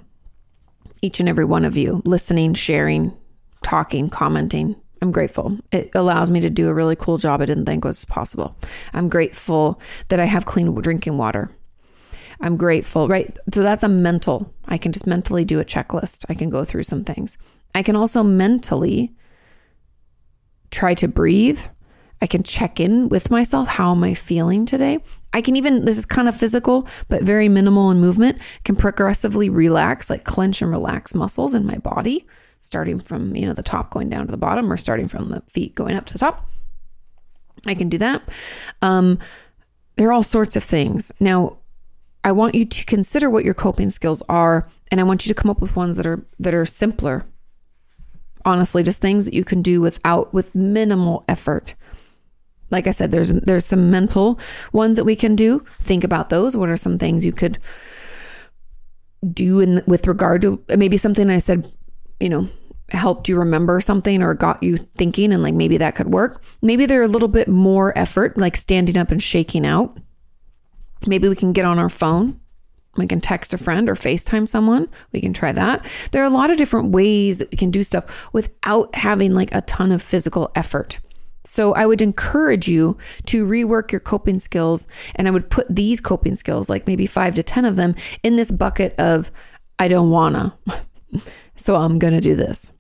each and every one of you listening, sharing, talking, commenting. I'm grateful. It allows me to do a really cool job I didn't think was possible. I'm grateful that I have clean drinking water. I'm grateful, right? So that's a mental. I can just mentally do a checklist. I can go through some things. I can also mentally try to breathe. I can check in with myself. How am I feeling today? I can even, this is kind of physical, but very minimal in movement, can progressively relax, like clench and relax muscles in my body, starting from, you know, the top going down to the bottom or starting from the feet going up to the top. I can do that. Um, there are all sorts of things. Now, I want you to consider what your coping skills are and I want you to come up with ones that are that are simpler. Honestly, just things that you can do without with minimal effort. Like I said, there's there's some mental ones that we can do. Think about those. What are some things you could do in with regard to maybe something I said, you know, helped you remember something or got you thinking and like maybe that could work. Maybe they're a little bit more effort, like standing up and shaking out. Maybe we can get on our phone We can text a friend or FaceTime someone. We can try that. There are a lot of different ways that we can do stuff without having like a ton of physical effort. So I would encourage you to rework your coping skills. And I would put these coping skills, like maybe five to 10 of them, in this bucket of I don't wanna. so I'm to do this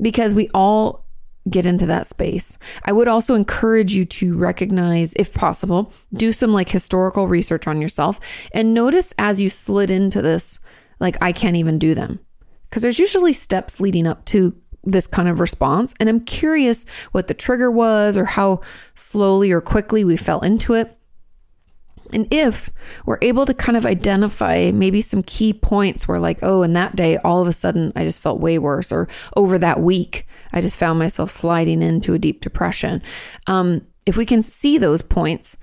because we all get into that space. I would also encourage you to recognize, if possible, do some like historical research on yourself and notice as you slid into this, like, I can't even do them. Because there's usually steps leading up to this kind of response. And I'm curious what the trigger was or how slowly or quickly we fell into it. And if we're able to kind of identify maybe some key points where, like, oh, in that day, all of a sudden I just felt way worse, or over that week, I just found myself sliding into a deep depression. Um, if we can see those points,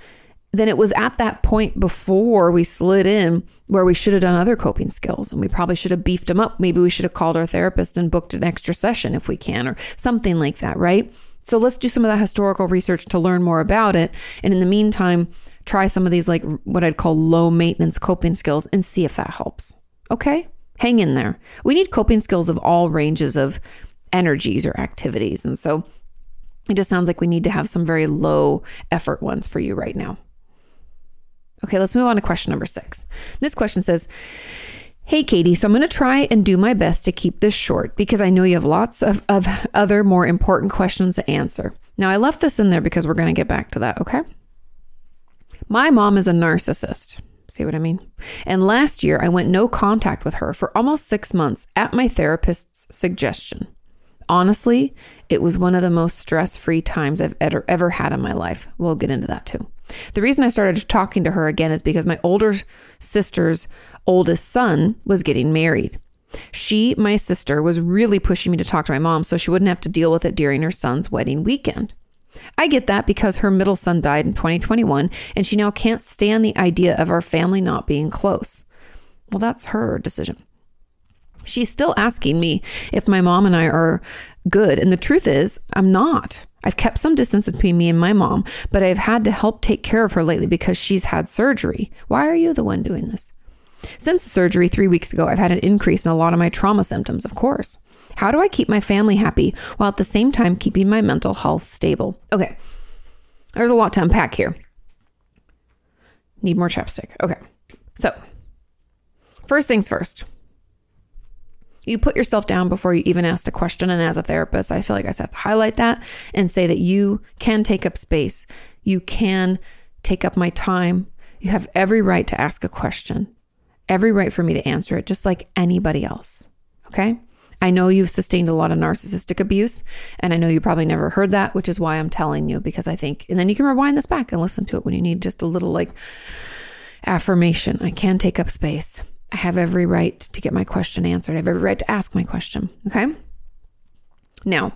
then it was at that point before we slid in where we should have done other coping skills and we probably should have beefed them up. Maybe we should have called our therapist and booked an extra session if we can, or something like that, right? So let's do some of that historical research to learn more about it. And in the meantime, try some of these, like what I'd call low maintenance coping skills and see if that helps. Okay? Hang in there. We need coping skills of all ranges of energies or activities. And so it just sounds like we need to have some very low effort ones for you right now. Okay, let's move on to question number six. This question says, Hey, Kati, so I'm going to try and do my best to keep this short because I know you have lots of, of other more important questions to answer. Now, I left this in there because we're going to get back to that, okay? My mom is a narcissist. See what I mean? And last year, I went no contact with her for almost six months at my therapist's suggestion. Honestly, it was one of the most stress free times I've ever, ever had in my life. We'll get into that too. The reason I started talking to her again is because my older sister's oldest son was getting married. She, my sister, was really pushing me to talk to my mom so she wouldn't have to deal with it during her son's wedding weekend. I get that because her middle son died in 2021 and she now can't stand the idea of our family not being close. Well, that's her decision. She's still asking me if my mom and I are good. And the truth is, I'm not. I've kept some distance between me and my mom, but I've had to help take care of her lately because she's had surgery. Why are you the one doing this? Since the surgery three weeks ago, I've had an increase in a lot of my trauma symptoms, of course. How do I keep my family happy while at the same time keeping my mental health stable? Okay, there's a lot to unpack here. Need more chapstick. Okay, so first things first. You put yourself down before you even ask a question. And as a therapist, I feel like I have to highlight that and say that you can take up space. You can take up my time. You have every right to ask a question, every right for me to answer it, just like anybody else. Okay. I know you've sustained a lot of narcissistic abuse, and I know you probably never heard that, which is why I'm telling you because I think, and then you can rewind this back and listen to it when you need just a little like affirmation. I can take up space. I have every right to get my question answered. I have every right to ask my question. Okay. Now,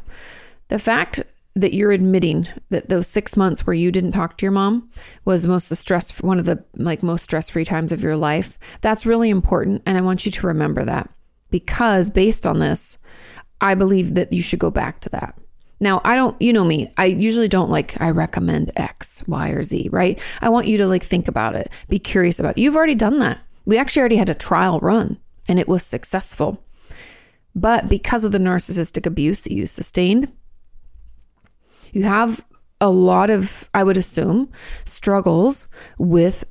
the fact that you're admitting that those six months where you didn't talk to your mom was most the stress one of the like most stress free times of your life that's really important and i want you to remember that because based on this i believe that you should go back to that now i don't you know me i usually don't like i recommend x y or z right i want you to like think about it be curious about it. you've already done that we actually already had a trial run and it was successful. But because of the narcissistic abuse that you sustained, you have a lot of, I would assume, struggles with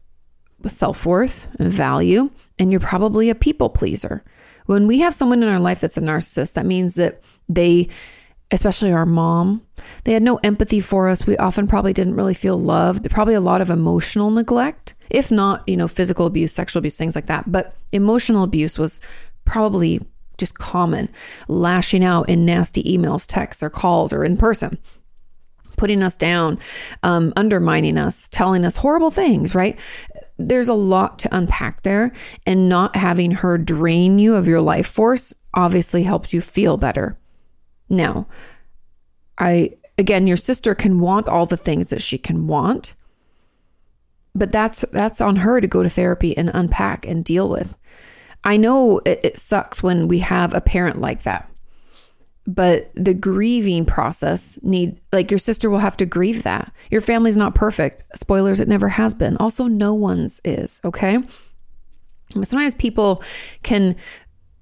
self worth and value, and you're probably a people pleaser. When we have someone in our life that's a narcissist, that means that they, especially our mom, they had no empathy for us. We often probably didn't really feel loved, probably a lot of emotional neglect if not, you know, physical abuse, sexual abuse, things like that. But emotional abuse was probably just common, lashing out in nasty emails, texts, or calls, or in person putting us down, um, undermining us, telling us horrible things, right? There's a lot to unpack there, and not having her drain you of your life force obviously helps you feel better. Now, I, again, your sister can want all the things that she can want, but that's that's on her to go to therapy and unpack and deal with. I know it, it sucks when we have a parent like that. But the grieving process need like your sister will have to grieve that. Your family's not perfect. Spoilers, it never has been. Also, no one's is, okay? But sometimes people can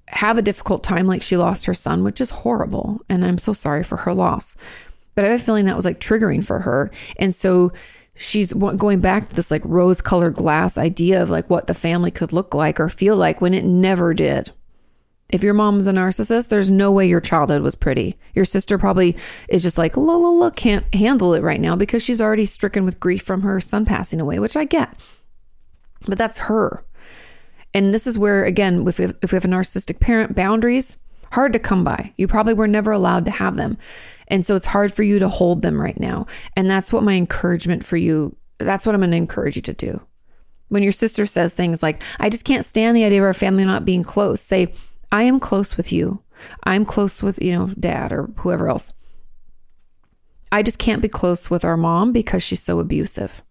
have a difficult time, like she lost her son, which is horrible. And I'm so sorry for her loss. But I have a feeling that was like triggering for her. And so she's going back to this like rose colored glass idea of like what the family could look like or feel like when it never did. If your mom's a narcissist, there's no way your childhood was pretty. Your sister probably is just like, la la la, can't handle it right now because she's already stricken with grief from her son passing away, which I get. But that's her. And this is where, again, if we have, if we have a narcissistic parent, boundaries, hard to come by. You probably were never allowed to have them. And so it's hard for you to hold them right now. And that's what my encouragement for you, that's what I'm going to encourage you to do. When your sister says things like, I just can't stand the idea of our family not being close, say, I am close with you. I'm close with, you know, dad or whoever else. I just can't be close with our mom because she's so abusive.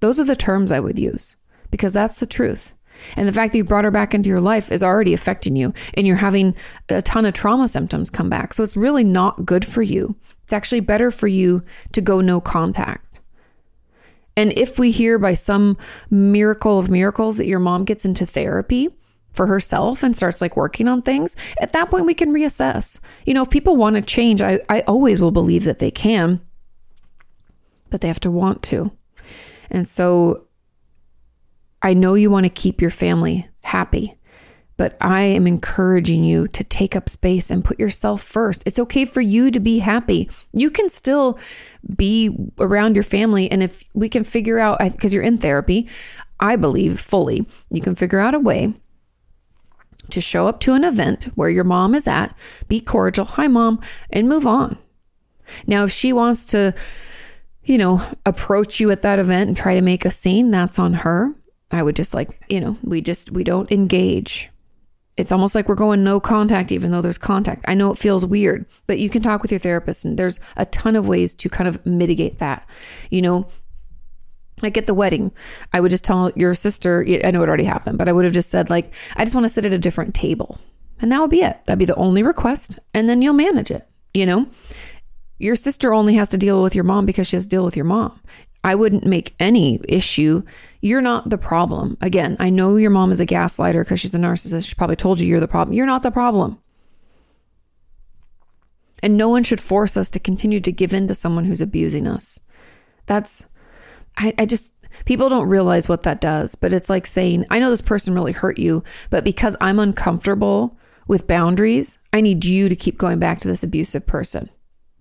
Those are the terms I would use because that's the truth. And the fact that you brought her back into your life is already affecting you, and you're having a ton of trauma symptoms come back. So it's really not good for you. It's actually better for you to go no contact. And if we hear by some miracle of miracles that your mom gets into therapy for herself and starts like working on things, at that point we can reassess. You know, if people want to change, I, I always will believe that they can, but they have to want to. And so I know you want to keep your family happy, but I am encouraging you to take up space and put yourself first. It's okay for you to be happy. You can still be around your family. And if we can figure out, because you're in therapy, I believe fully, you can figure out a way to show up to an event where your mom is at, be cordial, hi, mom, and move on. Now, if she wants to, you know, approach you at that event and try to make a scene, that's on her. I would just like, you know, we just, we don't engage. It's almost like we're going no contact, even though there's contact. I know it feels weird, but you can talk with your therapist, and there's a ton of ways to kind of mitigate that. You know, like at the wedding, I would just tell your sister, I know it already happened, but I would have just said, like, I just want to sit at a different table. And that would be it. That'd be the only request. And then you'll manage it, you know? Your sister only has to deal with your mom because she has to deal with your mom. I wouldn't make any issue. You're not the problem. Again, I know your mom is a gaslighter because she's a narcissist. She probably told you you're the problem. You're not the problem. And no one should force us to continue to give in to someone who's abusing us. That's, I, I just, people don't realize what that does, but it's like saying, I know this person really hurt you, but because I'm uncomfortable with boundaries, I need you to keep going back to this abusive person.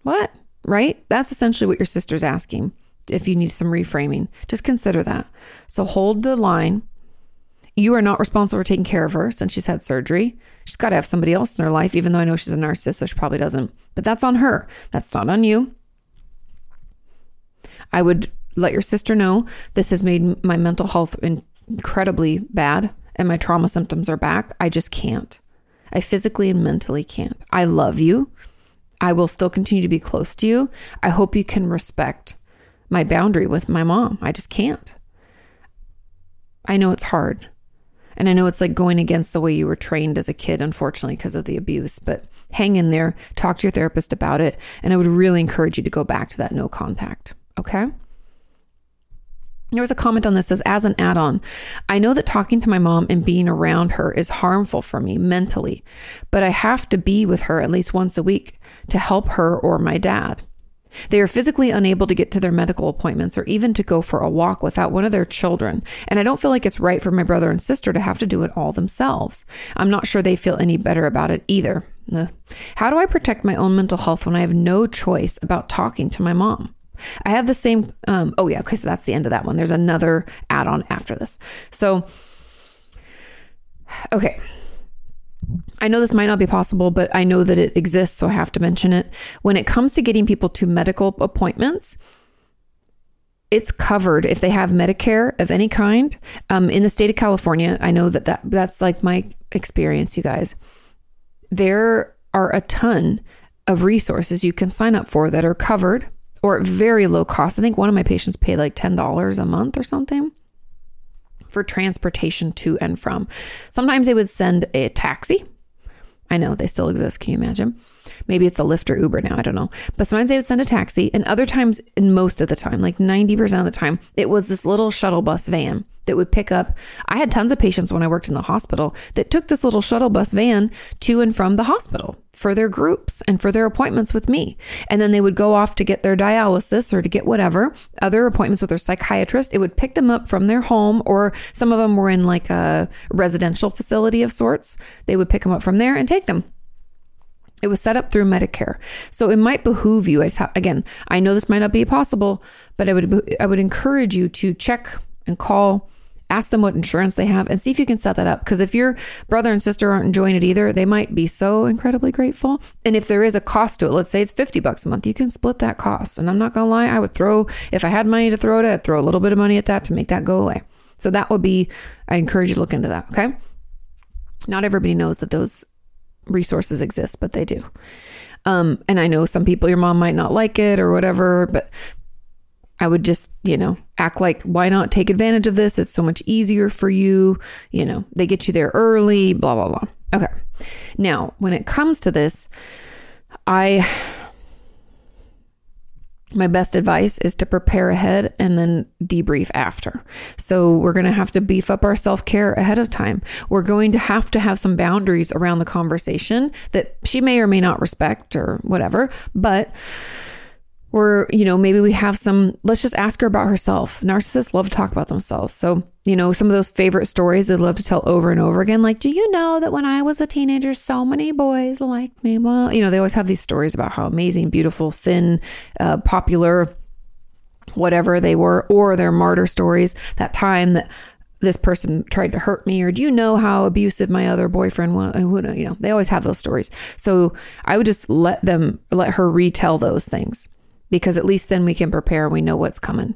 What? Right? That's essentially what your sister's asking if you need some reframing. Just consider that. So hold the line. You are not responsible for taking care of her since she's had surgery. She's got to have somebody else in her life, even though I know she's a narcissist, so she probably doesn't. But that's on her. That's not on you. I would let your sister know this has made my mental health incredibly bad and my trauma symptoms are back. I just can't. I physically and mentally can't. I love you. I will still continue to be close to you. I hope you can respect my boundary with my mom. I just can't. I know it's hard. And I know it's like going against the way you were trained as a kid, unfortunately, because of the abuse. But hang in there, talk to your therapist about it. And I would really encourage you to go back to that no contact. Okay. There was a comment on this says, as an add on, I know that talking to my mom and being around her is harmful for me mentally, but I have to be with her at least once a week to help her or my dad. They are physically unable to get to their medical appointments or even to go for a walk without one of their children. And I don't feel like it's right for my brother and sister to have to do it all themselves. I'm not sure they feel any better about it either. How do I protect my own mental health when I have no choice about talking to my mom? I have the same. Um, oh, yeah. Okay. So that's the end of that one. There's another add on after this. So, okay. I know this might not be possible, but I know that it exists, so I have to mention it. When it comes to getting people to medical appointments, it's covered if they have Medicare of any kind. Um, in the state of California, I know that, that that's like my experience, you guys. There are a ton of resources you can sign up for that are covered or at very low cost. I think one of my patients paid like $10 a month or something for transportation to and from. Sometimes they would send a taxi. I know they still exist. Can you imagine? Maybe it's a Lyft or Uber now, I don't know. But sometimes they would send a taxi, and other times, and most of the time, like 90% of the time, it was this little shuttle bus van that would pick up. I had tons of patients when I worked in the hospital that took this little shuttle bus van to and from the hospital for their groups and for their appointments with me. And then they would go off to get their dialysis or to get whatever other appointments with their psychiatrist. It would pick them up from their home, or some of them were in like a residential facility of sorts. They would pick them up from there and take them. It was set up through Medicare. So it might behoove you. as again, I know this might not be possible, but I would I would encourage you to check and call ask them what insurance they have and see if you can set that up because if your brother and sister aren't enjoying it either they might be so incredibly grateful and if there is a cost to it let's say it's 50 bucks a month you can split that cost and i'm not gonna lie i would throw if i had money to throw it i'd throw a little bit of money at that to make that go away so that would be i encourage you to look into that okay not everybody knows that those resources exist but they do um, and I know some people, your mom might not like it or whatever, but I would just, you know, act like, why not take advantage of this? It's so much easier for you. You know, they get you there early, blah, blah, blah. Okay. Now, when it comes to this, I, my best advice is to prepare ahead and then debrief after. So, we're going to have to beef up our self care ahead of time. We're going to have to have some boundaries around the conversation that she may or may not respect or whatever. But, or you know maybe we have some let's just ask her about herself. Narcissists love to talk about themselves. So you know some of those favorite stories they love to tell over and over again. Like do you know that when i was a teenager so many boys liked me? Well you know they always have these stories about how amazing beautiful thin uh, popular whatever they were or their martyr stories that time that this person tried to hurt me or do you know how abusive my other boyfriend was you know they always have those stories. So i would just let them let her retell those things because at least then we can prepare and we know what's coming.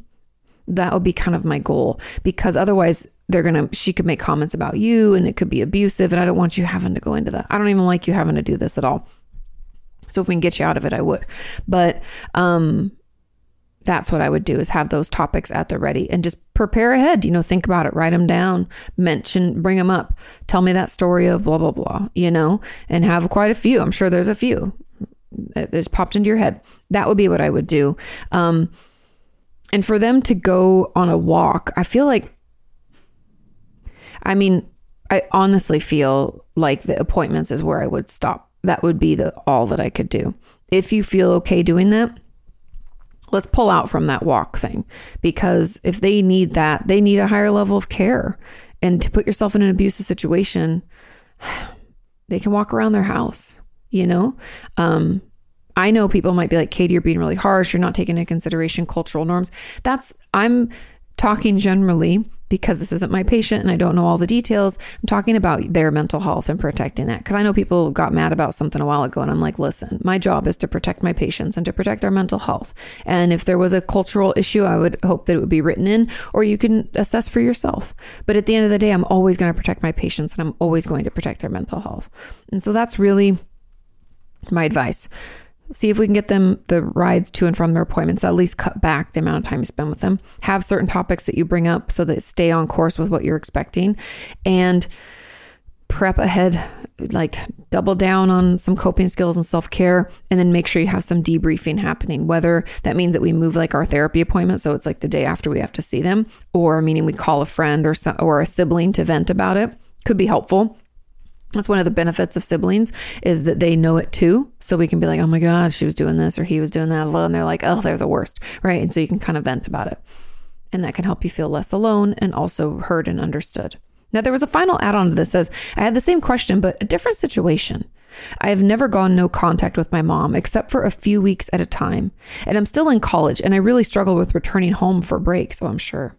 That would be kind of my goal because otherwise they're going to, she could make comments about you and it could be abusive. And I don't want you having to go into that. I don't even like you having to do this at all. So if we can get you out of it, I would. But, um, that's what I would do is have those topics at the ready and just prepare ahead. You know, think about it, write them down, mention, bring them up, tell me that story of blah, blah, blah, you know, and have quite a few. I'm sure there's a few that just popped into your head. That would be what I would do. Um, and for them to go on a walk, I feel like, I mean, I honestly feel like the appointments is where I would stop. That would be the all that I could do. If you feel okay doing that, let's pull out from that walk thing because if they need that, they need a higher level of care. And to put yourself in an abusive situation, they can walk around their house you know? Um, I know people might be like, Kati, you're being really harsh. You're not taking into consideration cultural norms. That's, I'm talking generally because this isn't my patient and I don't know all the details. I'm talking about their mental health and protecting that. Because I know people got mad about something a while ago, and I'm like, listen, my job is to protect my patients and to protect their mental health. And if there was a cultural issue, I would hope that it would be written in, or you can assess for yourself. But at the end of the day, I'm always going to protect my patients and I'm always going to protect their mental health. And so that's really my advice. See if we can get them the rides to and from their appointments at least cut back the amount of time you spend with them. Have certain topics that you bring up so that stay on course with what you're expecting and prep ahead like double down on some coping skills and self-care and then make sure you have some debriefing happening whether that means that we move like our therapy appointment so it's like the day after we have to see them or meaning we call a friend or some, or a sibling to vent about it. Could be helpful that's one of the benefits of siblings is that they know it too. So we can be like, oh my God, she was doing this or he was doing that. And they're like, oh, they're the worst. Right. And so you can kind of vent about it. And that can help you feel less alone and also heard and understood. Now, there was a final add on to this says, I had the same question, but a different situation. I have never gone no contact with my mom except for a few weeks at a time. And I'm still in college and I really struggle with returning home for breaks, so I'm sure.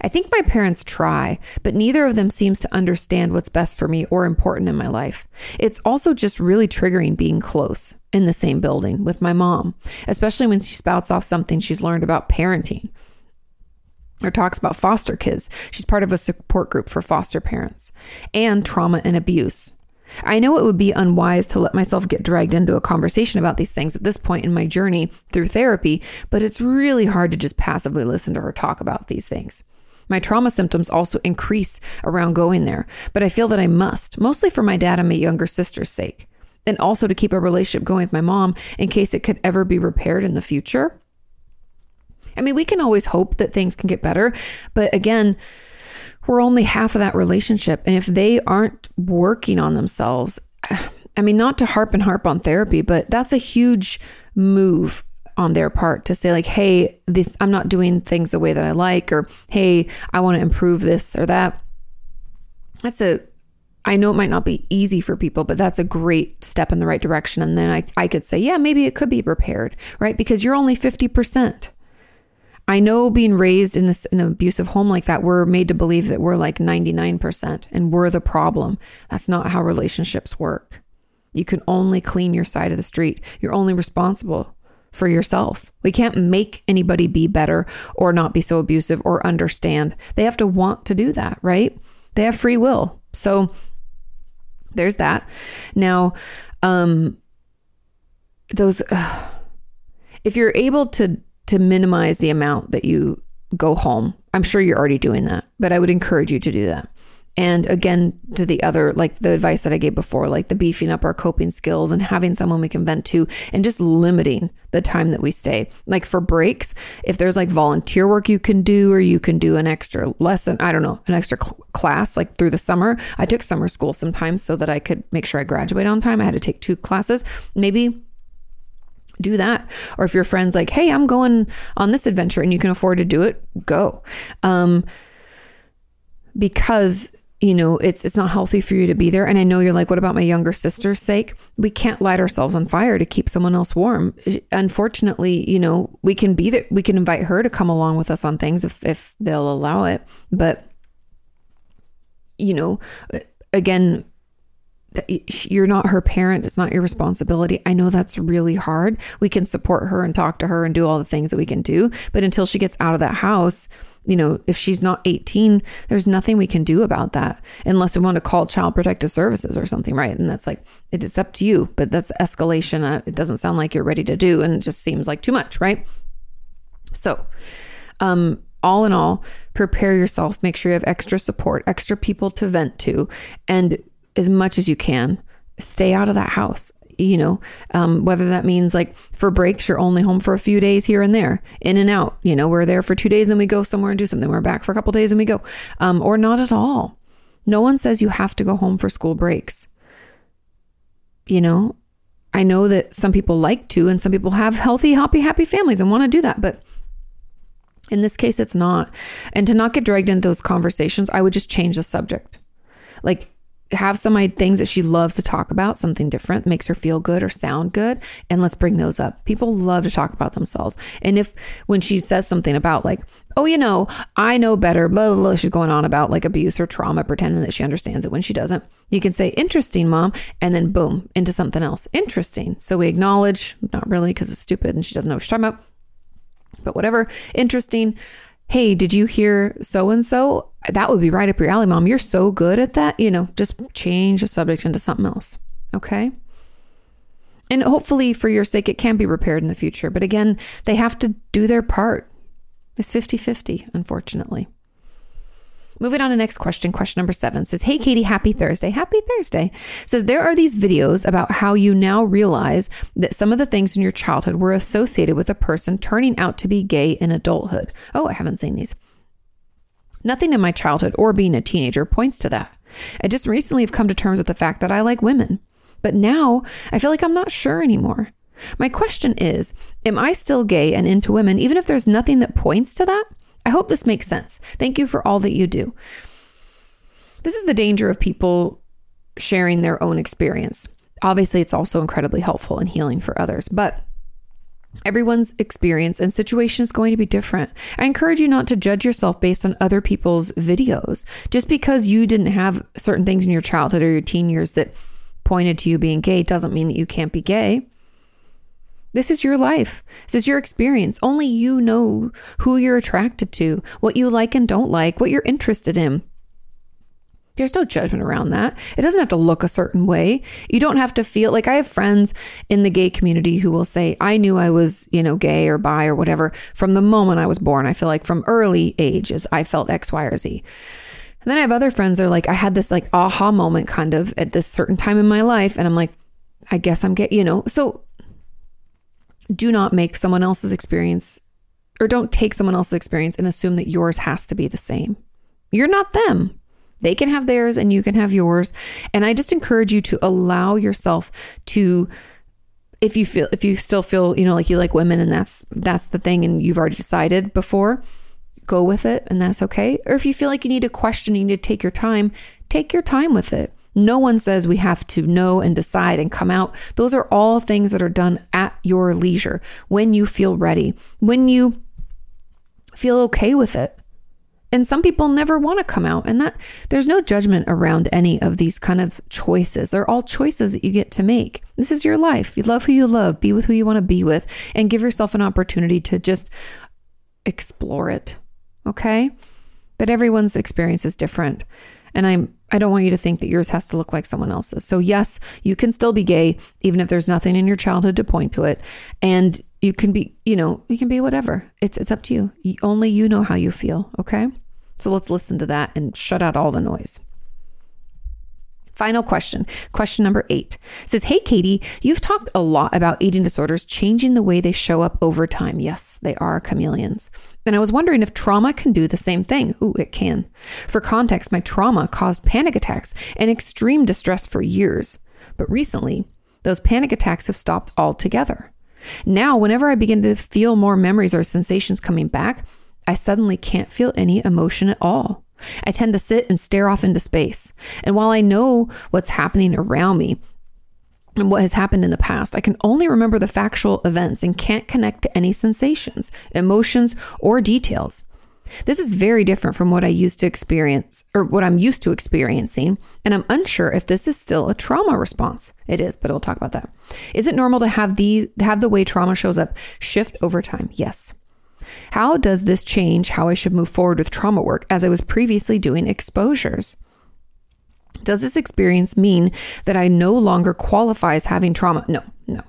I think my parents try, but neither of them seems to understand what's best for me or important in my life. It's also just really triggering being close in the same building with my mom, especially when she spouts off something she's learned about parenting or talks about foster kids. She's part of a support group for foster parents and trauma and abuse. I know it would be unwise to let myself get dragged into a conversation about these things at this point in my journey through therapy, but it's really hard to just passively listen to her talk about these things. My trauma symptoms also increase around going there, but I feel that I must, mostly for my dad and my younger sister's sake. and also to keep a relationship going with my mom in case it could ever be repaired in the future. I mean, we can always hope that things can get better, but again, we're only half of that relationship. And if they aren't working on themselves, I mean, not to harp and harp on therapy, but that's a huge move on their part to say, like, hey, this, I'm not doing things the way that I like, or hey, I want to improve this or that. That's a I know it might not be easy for people, but that's a great step in the right direction. And then I, I could say, yeah, maybe it could be repaired, right? Because you're only 50%. I know being raised in, this, in an abusive home like that, we're made to believe that we're like 99% and we're the problem. That's not how relationships work. You can only clean your side of the street. You're only responsible for yourself. We can't make anybody be better or not be so abusive or understand. They have to want to do that, right? They have free will. So there's that. Now, um, those, uh, if you're able to to minimize the amount that you go home, I'm sure you're already doing that, but I would encourage you to do that. And again, to the other, like the advice that I gave before, like the beefing up our coping skills and having someone we can vent to and just limiting the time that we stay. Like for breaks, if there's like volunteer work you can do, or you can do an extra lesson, I don't know, an extra cl- class like through the summer. I took summer school sometimes so that I could make sure I graduate on time. I had to take two classes. Maybe do that. Or if your friend's like, hey, I'm going on this adventure and you can afford to do it, go. Um, because you know it's it's not healthy for you to be there. And i know you're like what about my younger sister's sake? We can't light ourselves on fire to keep someone else warm. Unfortunately you know we can be that we can invite her to come along with us on things if if they'll allow it. But you know again you're not her parent. It's not your responsibility. I know that's really hard. We can support her and talk to her and do all the things that we can do. But until she gets out of that house you know, if she's not 18, there's nothing we can do about that unless we want to call child protective services or something, right? And that's like, it's up to you, but that's escalation. Uh, it doesn't sound like you're ready to do, and it just seems like too much, right? So, um, all in all, prepare yourself, make sure you have extra support, extra people to vent to, and as much as you can, stay out of that house you know, um, whether that means like for breaks, you're only home for a few days here and there, in and out. You know, we're there for two days and we go somewhere and do something. We're back for a couple days and we go, um, or not at all. No one says you have to go home for school breaks. You know, I know that some people like to, and some people have healthy, happy, happy families and want to do that, but in this case, it's not. And to not get dragged into those conversations, I would just change the subject. Like, have some things that she loves to talk about, something different, makes her feel good or sound good, and let's bring those up. People love to talk about themselves. And if when she says something about like, oh, you know, I know better, blah, blah, blah, she's going on about like abuse or trauma, pretending that she understands it when she doesn't, you can say, interesting, mom, and then boom, into something else. Interesting. So we acknowledge, not really because it's stupid and she doesn't know what she's talking about, but whatever, interesting hey, did you hear so and so? That would be right up your alley, mom. You're so good at that. You know, just change the subject into something else. Okay. And hopefully, for your sake, it can be repaired in the future. But again, they have to do their part. It's 50 50, unfortunately. Moving on to next question. Question number seven says, Hey, Kati, happy Thursday. Happy Thursday. Says, There are these videos about how you now realize that some of the things in your childhood were associated with a person turning out to be gay in adulthood. Oh, I haven't seen these. Nothing in my childhood or being a teenager points to that. I just recently have come to terms with the fact that I like women. But now I feel like I'm not sure anymore. My question is Am I still gay and into women, even if there's nothing that points to that? I hope this makes sense. Thank you for all that you do. This is the danger of people sharing their own experience. Obviously, it's also incredibly helpful and healing for others, but everyone's experience and situation is going to be different. I encourage you not to judge yourself based on other people's videos. Just because you didn't have certain things in your childhood or your teen years that pointed to you being gay doesn't mean that you can't be gay. This is your life. This is your experience. Only you know who you're attracted to, what you like and don't like, what you're interested in. There's no judgment around that. It doesn't have to look a certain way. You don't have to feel like I have friends in the gay community who will say, I knew I was, you know, gay or bi or whatever from the moment I was born. I feel like from early ages, I felt X, Y, or Z. And then I have other friends that are like, I had this like aha moment kind of at this certain time in my life. And I'm like, I guess I'm getting, you know, so do not make someone else's experience or don't take someone else's experience and assume that yours has to be the same. You're not them. They can have theirs and you can have yours. And I just encourage you to allow yourself to if you feel if you still feel, you know, like you like women and that's that's the thing and you've already decided before, go with it and that's okay. Or if you feel like you need to question, you need to take your time, take your time with it. No one says we have to know and decide and come out. Those are all things that are done at your leisure when you feel ready, when you feel okay with it. And some people never want to come out, and that there's no judgment around any of these kind of choices. They're all choices that you get to make. This is your life. You love who you love, be with who you want to be with, and give yourself an opportunity to just explore it. Okay? But everyone's experience is different. And I'm I don't want you to think that yours has to look like someone else's. So yes, you can still be gay even if there's nothing in your childhood to point to it. And you can be, you know, you can be whatever. It's it's up to you. only you know how you feel, okay? So let's listen to that and shut out all the noise. Final question. Question number eight says, Hey, Kati, you've talked a lot about eating disorders changing the way they show up over time. Yes, they are chameleons. And I was wondering if trauma can do the same thing. Ooh, it can. For context, my trauma caused panic attacks and extreme distress for years. But recently, those panic attacks have stopped altogether. Now, whenever I begin to feel more memories or sensations coming back, I suddenly can't feel any emotion at all. I tend to sit and stare off into space. And while I know what's happening around me, and what has happened in the past. I can only remember the factual events and can't connect to any sensations, emotions, or details. This is very different from what I used to experience or what I'm used to experiencing, and I'm unsure if this is still a trauma response. It is, but we'll talk about that. Is it normal to have the have the way trauma shows up shift over time? Yes. How does this change how I should move forward with trauma work as I was previously doing exposures? Does this experience mean that I no longer qualify as having trauma? No, no.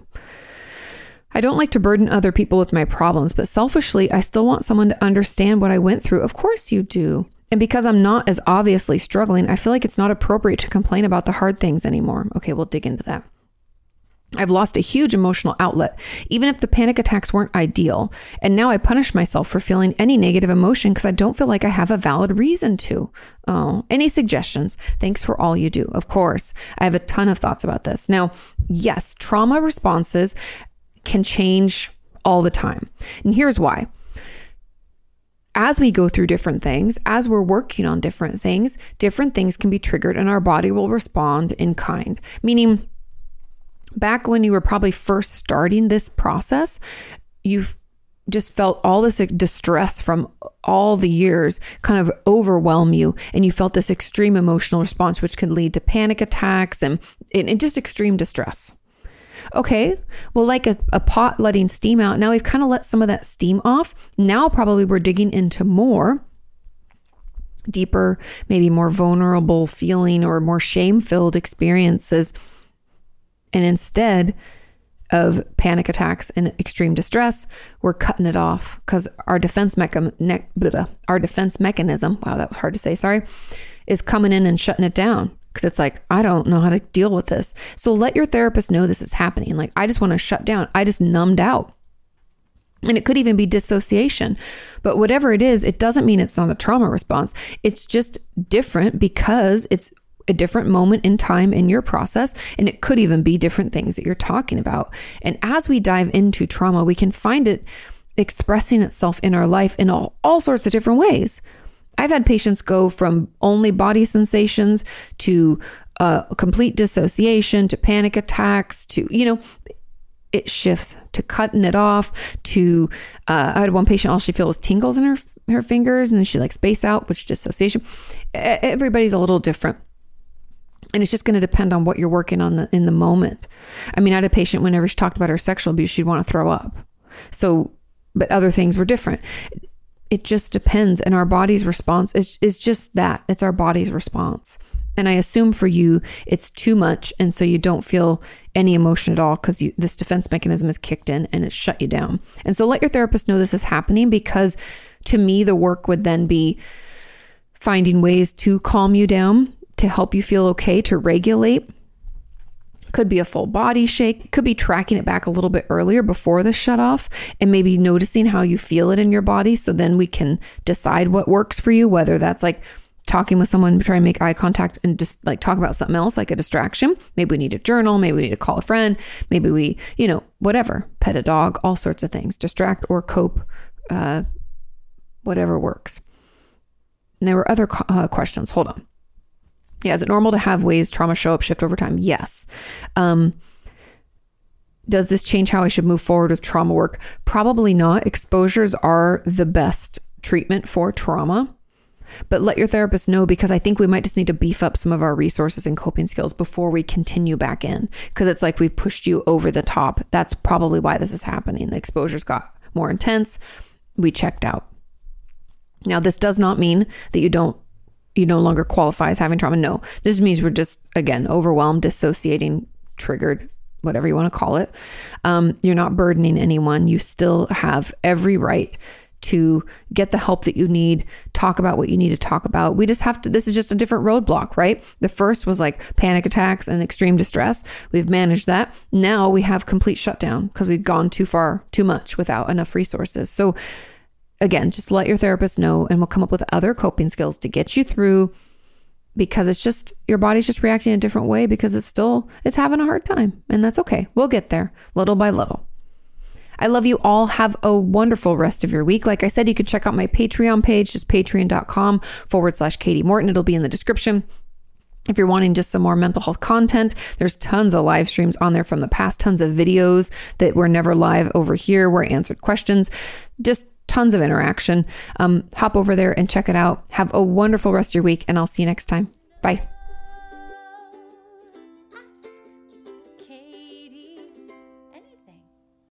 I don't like to burden other people with my problems, but selfishly, I still want someone to understand what I went through. Of course, you do. And because I'm not as obviously struggling, I feel like it's not appropriate to complain about the hard things anymore. Okay, we'll dig into that. I've lost a huge emotional outlet, even if the panic attacks weren't ideal. And now I punish myself for feeling any negative emotion because I don't feel like I have a valid reason to. Oh, any suggestions? Thanks for all you do. Of course, I have a ton of thoughts about this. Now, yes, trauma responses can change all the time. And here's why. As we go through different things, as we're working on different things, different things can be triggered and our body will respond in kind. Meaning, back when you were probably first starting this process, you've just felt all this distress from all the years kind of overwhelm you and you felt this extreme emotional response which can lead to panic attacks and, and just extreme distress. Okay well like a, a pot letting steam out now we've kind of let some of that steam off. Now probably we're digging into more deeper maybe more vulnerable feeling or more shame filled experiences and instead of panic attacks and extreme distress, we're cutting it off because our defense mechanism, ne- our defense mechanism, wow, that was hard to say, sorry, is coming in and shutting it down because it's like, I don't know how to deal with this. So let your therapist know this is happening. Like, I just want to shut down. I just numbed out. And it could even be dissociation. But whatever it is, it doesn't mean it's not a trauma response. It's just different because it's a different moment in time in your process. And it could even be different things that you're talking about. And as we dive into trauma, we can find it expressing itself in our life in all, all sorts of different ways. I've had patients go from only body sensations to uh, complete dissociation to panic attacks to, you know, it shifts to cutting it off to uh, I had one patient all she feels was tingles in her her fingers and then she like space out which dissociation everybody's a little different and it's just going to depend on what you're working on the, in the moment. I mean, I had a patient whenever she talked about her sexual abuse, she'd want to throw up. So, but other things were different. It just depends. And our body's response is, is just that it's our body's response. And I assume for you, it's too much. And so you don't feel any emotion at all because this defense mechanism is kicked in and it shut you down. And so let your therapist know this is happening because to me, the work would then be finding ways to calm you down to help you feel okay, to regulate, Could be a full body shake. Could be tracking it back a little bit earlier before the shut off and maybe noticing how you feel it in your body. So then we can decide what works for you, whether that's like talking with someone, try and make eye contact and just like talk about something else, like a distraction. Maybe we need a journal. Maybe we need to call a friend. Maybe we, you know, whatever, pet a dog, all sorts of things, distract or cope, uh, whatever works. And there were other uh, questions. Hold on. Yeah, is it normal to have ways trauma show up, shift over time? Yes. Um, does this change how I should move forward with trauma work? Probably not. Exposures are the best treatment for trauma. But let your therapist know because I think we might just need to beef up some of our resources and coping skills before we continue back in. Because it's like we pushed you over the top. That's probably why this is happening. The exposures got more intense. We checked out. Now, this does not mean that you don't you no longer qualify as having trauma. No, this means we're just again overwhelmed, dissociating, triggered, whatever you want to call it. Um, you're not burdening anyone. You still have every right to get the help that you need, talk about what you need to talk about. We just have to, this is just a different roadblock, right? The first was like panic attacks and extreme distress. We've managed that. Now we have complete shutdown because we've gone too far, too much without enough resources. So, again, just let your therapist know and we'll come up with other coping skills to get you through because it's just your body's just reacting a different way because it's still it's having a hard time and that's okay. We'll get there little by little. I love you all. Have a wonderful rest of your week. Like I said, you can check out my Patreon page, just patreon.com forward slash Kati Morton. It'll be in the description. If you're wanting just some more mental health content, there's tons of live streams on there from the past, tons of videos that were never live over here where I answered questions. Just tons of interaction. Um, hop over there and check it out. Have a wonderful rest of your week, and I'll see you next time. Bye.